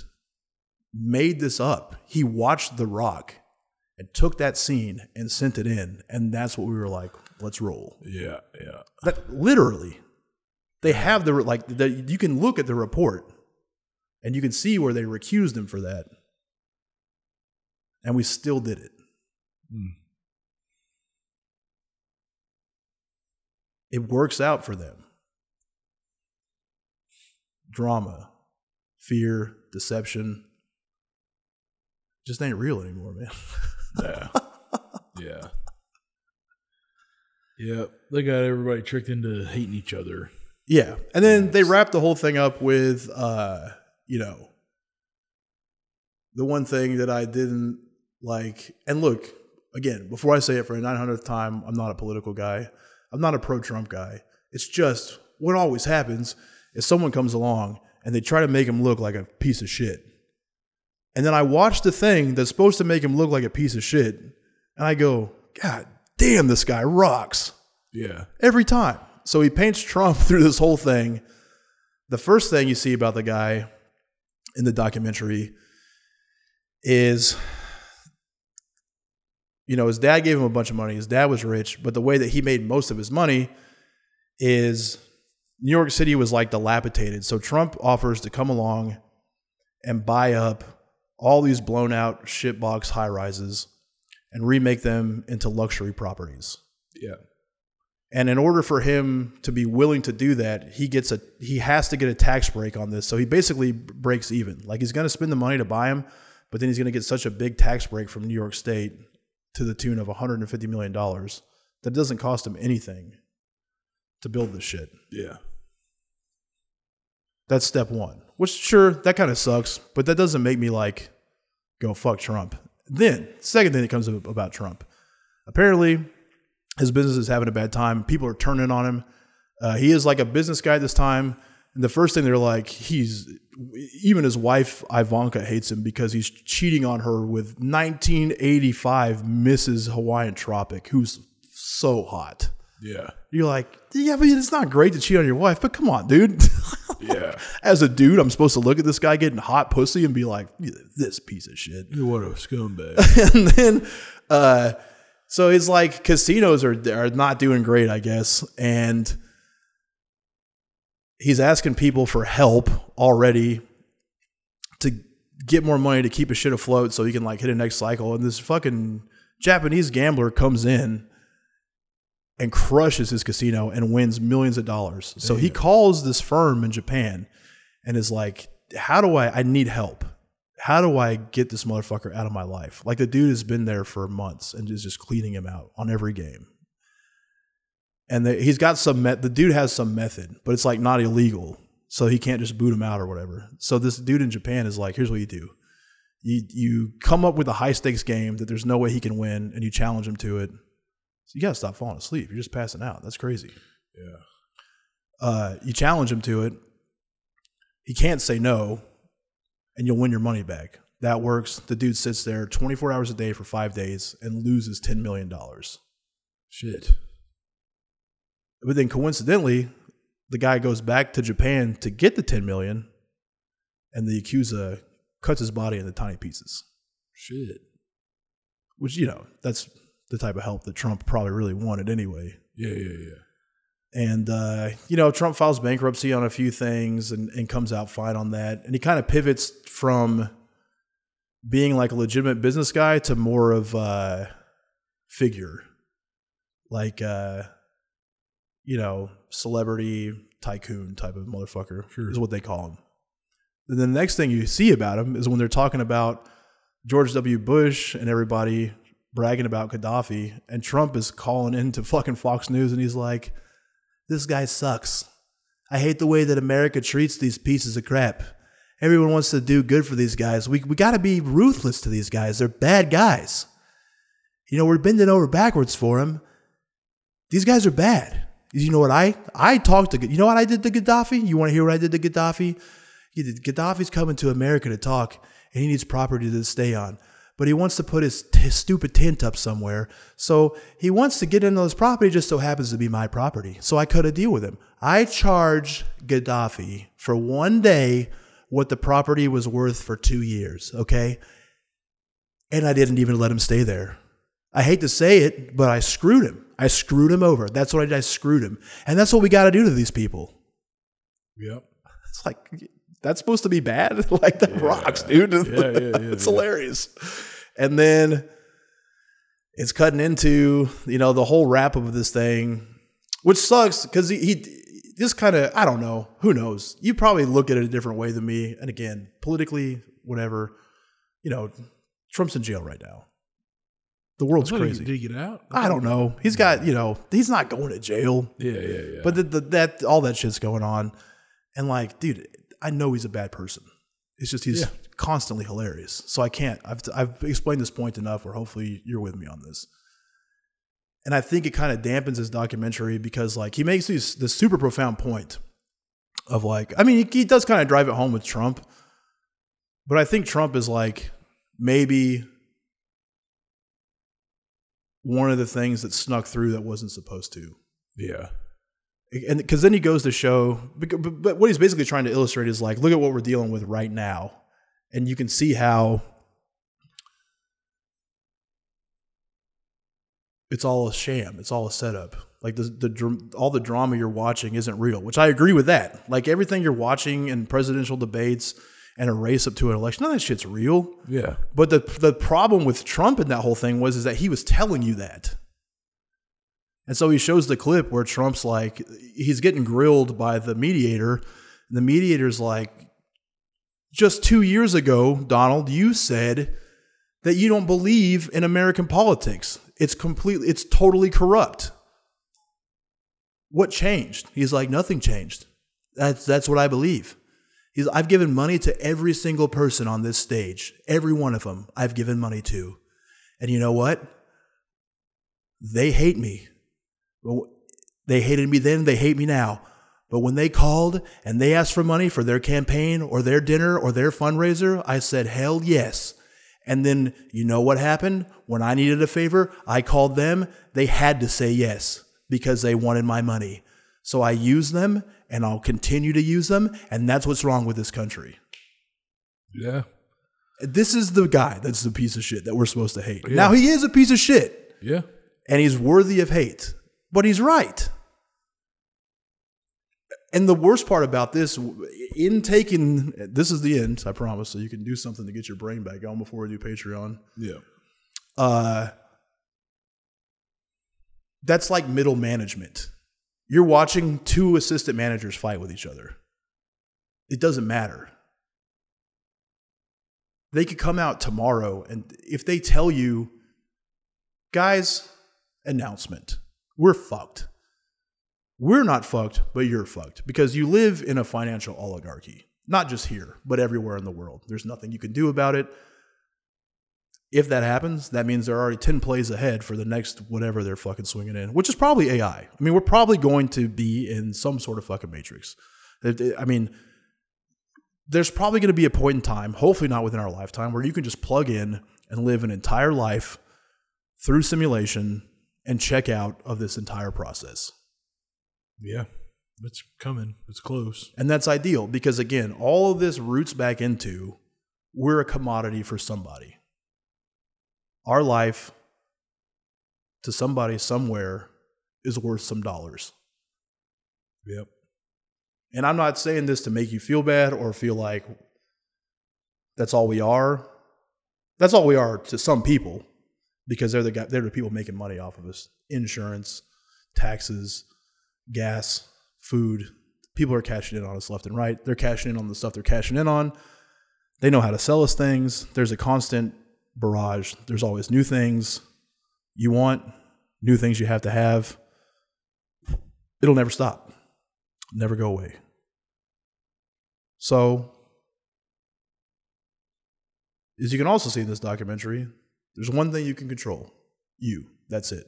made this up. He watched The Rock and took that scene and sent it in, and that's what we were like, let's roll. Yeah. Yeah. That literally, they have the like the, you can look at the report, and you can see where they recused him for that, and we still did it. Hmm. It works out for them. Drama, fear, deception, just ain't real anymore, man. Yeah. yeah. Yeah. They got everybody tricked into hating each other. Yeah. And then they wrapped the whole thing up with uh, you know, the one thing that I didn't like and look, again, before I say it for a 900th time, I'm not a political guy. I'm not a pro Trump guy. It's just what always happens is someone comes along and they try to make him look like a piece of shit. And then I watch the thing that's supposed to make him look like a piece of shit, and I go, God damn, this guy rocks Yeah. every time. So he paints Trump through this whole thing. The first thing you see about the guy in the documentary is, you know, his dad gave him a bunch of money. His dad was rich, but the way that he made most of his money is New York City was like dilapidated. So Trump offers to come along and buy up all these blown out shitbox high rises and remake them into luxury properties. Yeah. And in order for him to be willing to do that, he gets a he has to get a tax break on this. So he basically breaks even. Like he's going to spend the money to buy them, but then he's going to get such a big tax break from New York State to the tune of 150 million dollars that it doesn't cost him anything to build this shit. Yeah. That's step 1. Which sure, that kind of sucks, but that doesn't make me like go fuck Trump. Then, second thing that comes up about Trump. Apparently, his business is having a bad time. People are turning on him. Uh, he is like a business guy this time. And the first thing they're like, he's even his wife Ivanka hates him because he's cheating on her with 1985 Mrs. Hawaiian Tropic, who's so hot. Yeah. You're like, yeah, but it's not great to cheat on your wife, but come on, dude. Yeah. As a dude, I'm supposed to look at this guy getting hot pussy and be like, this piece of shit. what a scumbag. and then uh so it's like casinos are are not doing great i guess and he's asking people for help already to get more money to keep his shit afloat so he can like hit a next cycle and this fucking japanese gambler comes in and crushes his casino and wins millions of dollars so he calls this firm in japan and is like how do i i need help how do I get this motherfucker out of my life? Like the dude has been there for months and is just cleaning him out on every game. And the, he's got some met. The dude has some method, but it's like not illegal, so he can't just boot him out or whatever. So this dude in Japan is like, here's what you do: you you come up with a high stakes game that there's no way he can win, and you challenge him to it. So you gotta stop falling asleep. You're just passing out. That's crazy. Yeah. Uh, you challenge him to it. He can't say no, and you'll win your money back. That works. The dude sits there 24 hours a day for five days and loses $10 million. Shit. But then coincidentally, the guy goes back to Japan to get the 10 million, and the Yakuza cuts his body into tiny pieces. Shit. Which, you know, that's the type of help that Trump probably really wanted anyway. Yeah, yeah, yeah. And, uh, you know, Trump files bankruptcy on a few things and, and comes out fine on that. And he kind of pivots from being like a legitimate business guy to more of a figure. Like, uh, you know, celebrity tycoon type of motherfucker Sure. is what they call him. And then the next thing you see about him is when they're talking about George W. Bush and everybody bragging about Gaddafi, and Trump is calling into fucking Fox News and he's like, This guy sucks. I hate the way that America treats these pieces of crap. Everyone wants to do good for these guys. We, we got to be ruthless to these guys. They're bad guys. You know, we're bending over backwards for them. These guys are bad. You know what I I talked to you know what I did to Gaddafi? You want to hear what I did to Gaddafi? Gaddafi's coming to America to talk, and he needs property to stay on. But he wants to put his, his stupid tent up somewhere. So he wants to get into this property, just so happens to be my property. So I cut a deal with him. I charged Gaddafi for one day what the property was worth for two years, okay? And I didn't even let him stay there. I hate to say it, but I screwed him. I screwed him over. That's what I did. I screwed him. And that's what we got to do to these people. Yep. It's like that's supposed to be bad. like that rocks, dude. Yeah, yeah, yeah, it's yeah. hilarious. And then it's cutting into you know the whole wrap up of this thing, which sucks because he, he just kind of I don't know who knows. You probably look at it a different way than me. And again, politically, whatever. You know, Trump's in jail right now. The world's crazy. Did he get out? I don't know. He's got you know he's not going to jail. Yeah, yeah, yeah. But the, the, that all that shit's going on, and like, dude, I know he's a bad person. It's just he's Yeah. constantly hilarious. So I can't. I've I've explained this point enough. Where hopefully you're with me on this. And I think it kind of dampens his documentary because like he makes these this super profound point of like I mean he, he does kind of drive it home with Trump, but I think Trump is like maybe one of the things that snuck through that wasn't supposed to yeah. And because then he goes to show but, but what he's basically trying to illustrate is like look at what we're dealing with right now. And you can see how it's all a sham. It's all a setup. Like the, the all the drama you're watching isn't real which i agree with that. Like everything you're watching in presidential debates and a race up to an election none of that shit's real. Yeah. but the the problem with Trump and that whole thing was is that he was telling you that. And so he shows the clip where Trump's like he's getting grilled by the mediator. And the mediator's like just 2 years ago, Donald, you said that you don't believe in American politics. It's completely it's totally corrupt. What changed? He's like nothing changed. That's that's what I believe. He's, I've given money to every single person on this stage. Every one of them I've given money to. And you know what? They hate me. They hated me then, they hate me now. But when they called and they asked for money for their campaign or their dinner or their fundraiser, I said, hell yes. And then you know what happened? When I needed a favor, I called them. They had to say yes because they wanted my money. So I use them and I'll continue to use them. And that's what's wrong with this country. Yeah. This is the guy that's the piece of shit that we're supposed to hate. Now he is a piece of shit Yeah. and he's worthy of hate, but he's right. And the worst part about this, in taking this is the end, I promise. So you can do something to get your brain back on before we do Patreon. Yeah. Uh, that's like middle management. You're watching two assistant managers fight with each other. It doesn't matter. They could come out tomorrow and if they tell you, guys, announcement, we're fucked. We're not fucked, but you're fucked because you live in a financial oligarchy, not just here, but everywhere in the world. There's nothing you can do about it. If that happens, that means there are already 10 plays ahead for the next whatever they're fucking swinging in, which is probably AI. I mean, we're probably going to be in some sort of fucking matrix. I mean, there's probably going to be a point in time, hopefully not within our lifetime, where you can just plug in and live an entire life through simulation and check out of this entire process. Yeah, it's coming. It's close. And that's ideal because, again, all of this roots back into we're a commodity for somebody. Our life to somebody somewhere is worth some dollars. Yep. And I'm not saying this to make you feel bad or feel like that's all we are. That's all we are to some people because they're the guy, they're the people making money off of us. Insurance, taxes, gas, food. People are cashing in on us left and right. They're cashing in on the stuff they're cashing in on. They know how to sell us things. There's a constant barrage. There's always new things you want, new things you have to have. It'll never stop, never go away. So, as you can also see in this documentary, there's one thing you can control you. That's it.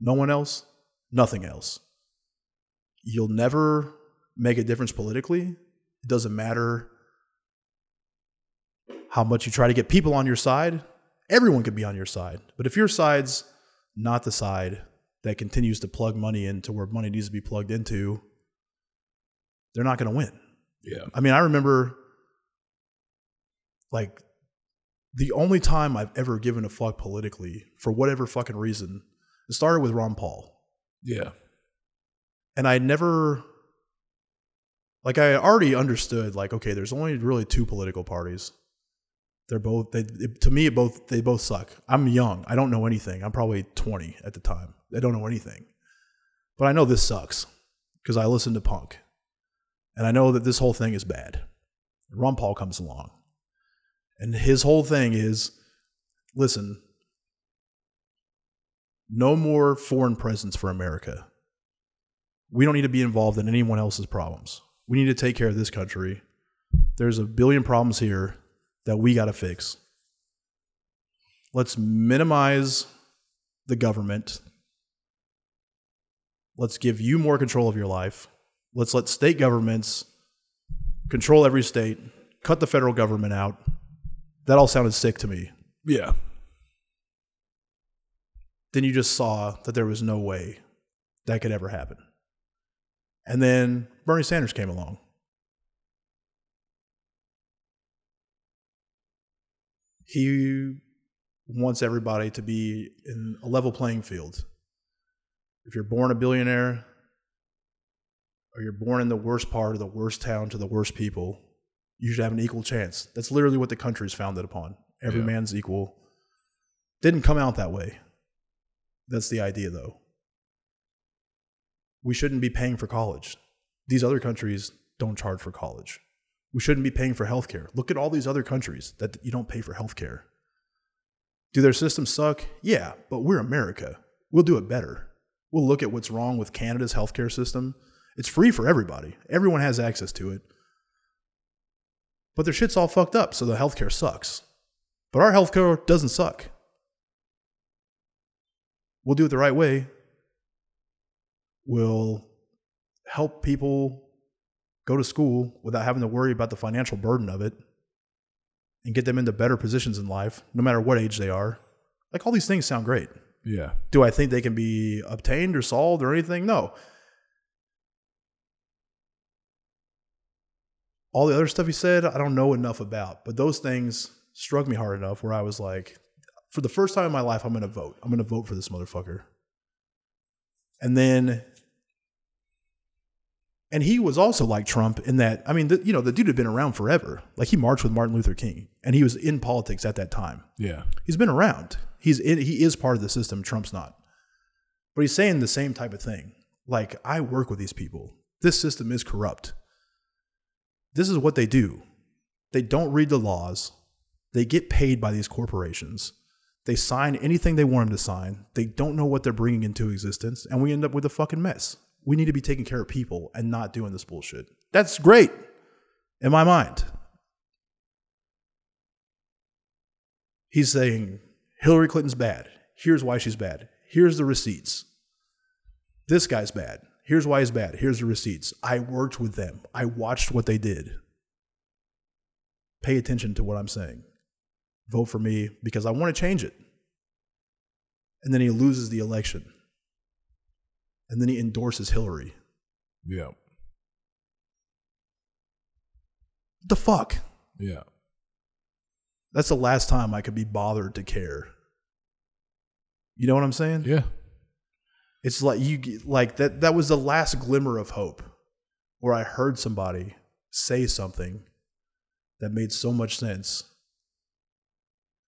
No one else, nothing else. You'll never make a difference politically. It doesn't matter how much you try to get people on your side. Everyone could be on your side. But if your side's not the side that continues to plug money into where money needs to be plugged into, they're not going to win. Yeah. I mean, I remember like the only time I've ever given a fuck politically for whatever fucking reason, it started with Ron Paul. Yeah. And I never like I already understood like okay, there's only really two political parties. They're both they to me both they both suck. I'm young. I don't know anything. I'm probably 20 at the time. I don't know anything. But I know this sucks because I listen to punk. And I know that this whole thing is bad. Ron Paul comes along. And his whole thing is listen, no more foreign presence for America. We don't need to be involved in anyone else's problems. We need to take care of this country. There's a billion problems here that we got to fix. Let's minimize the government. Let's give you more control of your life. Let's let state governments control every state, cut the federal government out. That all sounded sick to me. Yeah. Then you just saw that there was no way that could ever happen. And then Bernie Sanders came along. He wants everybody to be in a level playing field. If you're born a billionaire, or you're born in the worst part of the worst town to the worst people, you should have an equal chance. That's literally what the country is founded upon. Every Yeah. man's equal. Didn't come out that way. That's the idea, though. We shouldn't be paying for college. These other countries don't charge for college. We shouldn't be paying for healthcare. Look at all these other countries that you don't pay for healthcare. Do their systems suck? Yeah, but we're America. We'll do it better. We'll look at what's wrong with Canada's healthcare system. It's free for everybody. Everyone has access to it. But their shit's all fucked up, so the healthcare sucks. But our healthcare doesn't suck. We'll do it the right way. We'll help people go to school without having to worry about the financial burden of it and get them into better positions in life, no matter what age they are. Like all these things sound great. Yeah. Do I think they can be obtained or solved or anything? No. All the other stuff he said, I don't know enough about, but those things struck me hard enough where I was like, for the first time in my life, I'm going to vote. I'm going to vote for this motherfucker. And then, and he was also like Trump in that, I mean, the, you know, the dude had been around forever. Like he marched with Martin Luther King and he was in politics at that time. Yeah. He's been around. He's in, he is part of the system. Trump's not. But he's saying the same type of thing. Like I work with these people. This system is corrupt. This is what they do. They don't read the laws. They get paid by these corporations. They sign anything they want them to sign. They don't know what they're bringing into existence, and we end up with a fucking mess. We need to be taking care of people and not doing this bullshit. That's great in my mind. He's saying Hillary Clinton's bad. Here's why she's bad. Here's the receipts. This guy's bad. Here's why he's bad. Here's the receipts. I worked with them. I watched what they did. Pay attention to what I'm saying. Vote for me because I want to change it. And then he loses the election. And then he endorses Hillary. Yeah. The fuck? Yeah. That's the last time I could be bothered to care. You know what I'm saying? Yeah. It's like you like that that was the last glimmer of hope where I heard somebody say something that made so much sense.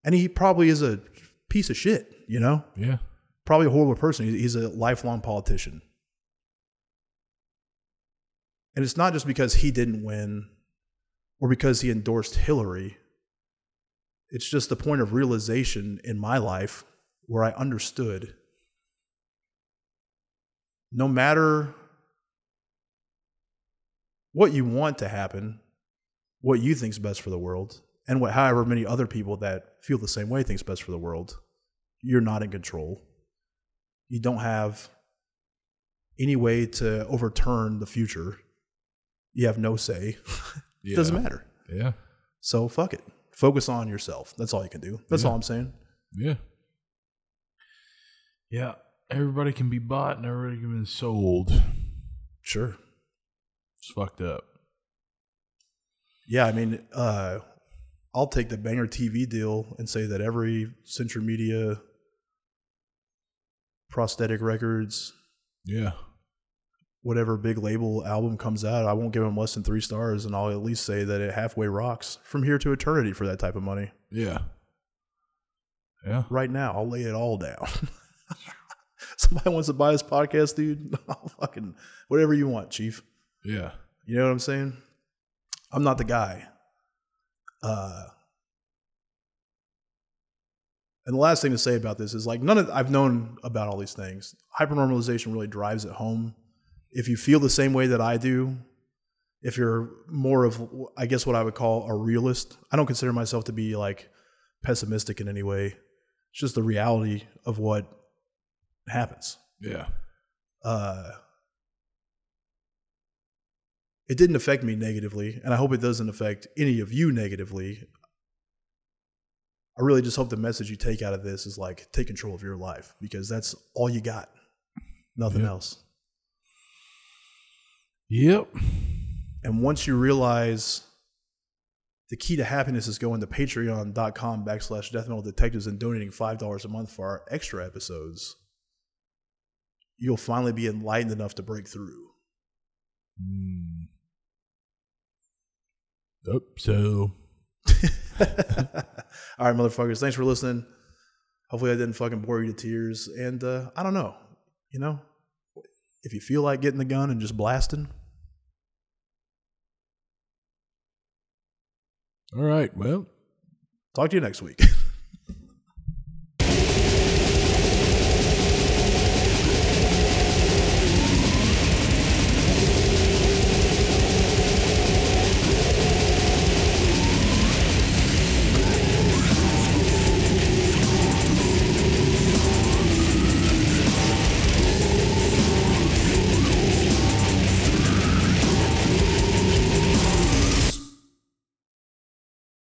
And he probably is a piece of shit, you know? Yeah. Probably a horrible person. He's- He's a lifelong politician. And it's not just because he didn't win or because he endorsed Hillary. It's just the point of realization in my life where I understood no matter what you want to happen, what you think's best for the world, and what however many other people that feel the same way think's best for the world, you're not in control. You don't have any way to overturn the future. You have no say. it doesn't matter. Yeah. So fuck it. Focus on yourself. That's all you can do. That's Yeah. all I'm saying. Yeah. Yeah. Everybody can be bought and everybody can be sold. Sure. It's fucked up. Yeah, I mean, uh, I'll take the banger TV deal and say that every Century Media prosthetic records, Yeah. whatever big label album comes out, I won't give them less than three stars, and I'll at least say that it halfway rocks from here to eternity for that type of money. Yeah. Yeah. Right now, I'll lay it all down. Somebody wants to buy this podcast, dude. I'll fucking whatever you want, Chief. Yeah. You know what I'm saying? I'm not the guy. Uh, and the last thing to say about this is like none of I've known about all these things. Hypernormalization really drives it home. If you feel the same way that I do, if you're more of I guess what I would call a realist, I don't consider myself to be like pessimistic in any way. It's just the reality of what happens Yeah. uh, it didn't affect me negatively, and I hope it doesn't affect any of you negatively. I really just hope the message you take out of this is like take control of your life because that's all you got, nothing Yeah. else. Yep. And once you realize the key to happiness is going to patreon.com backslash death metal detectives and donating $5 a month for our extra episodes, you'll finally be enlightened enough to break through. Mm. So All right, motherfuckers. Thanks for listening. Hopefully, I didn't fucking bore you to tears. And uh, I don't know, you know, if you feel like getting the gun and just blasting, all right. Well, talk to you next week.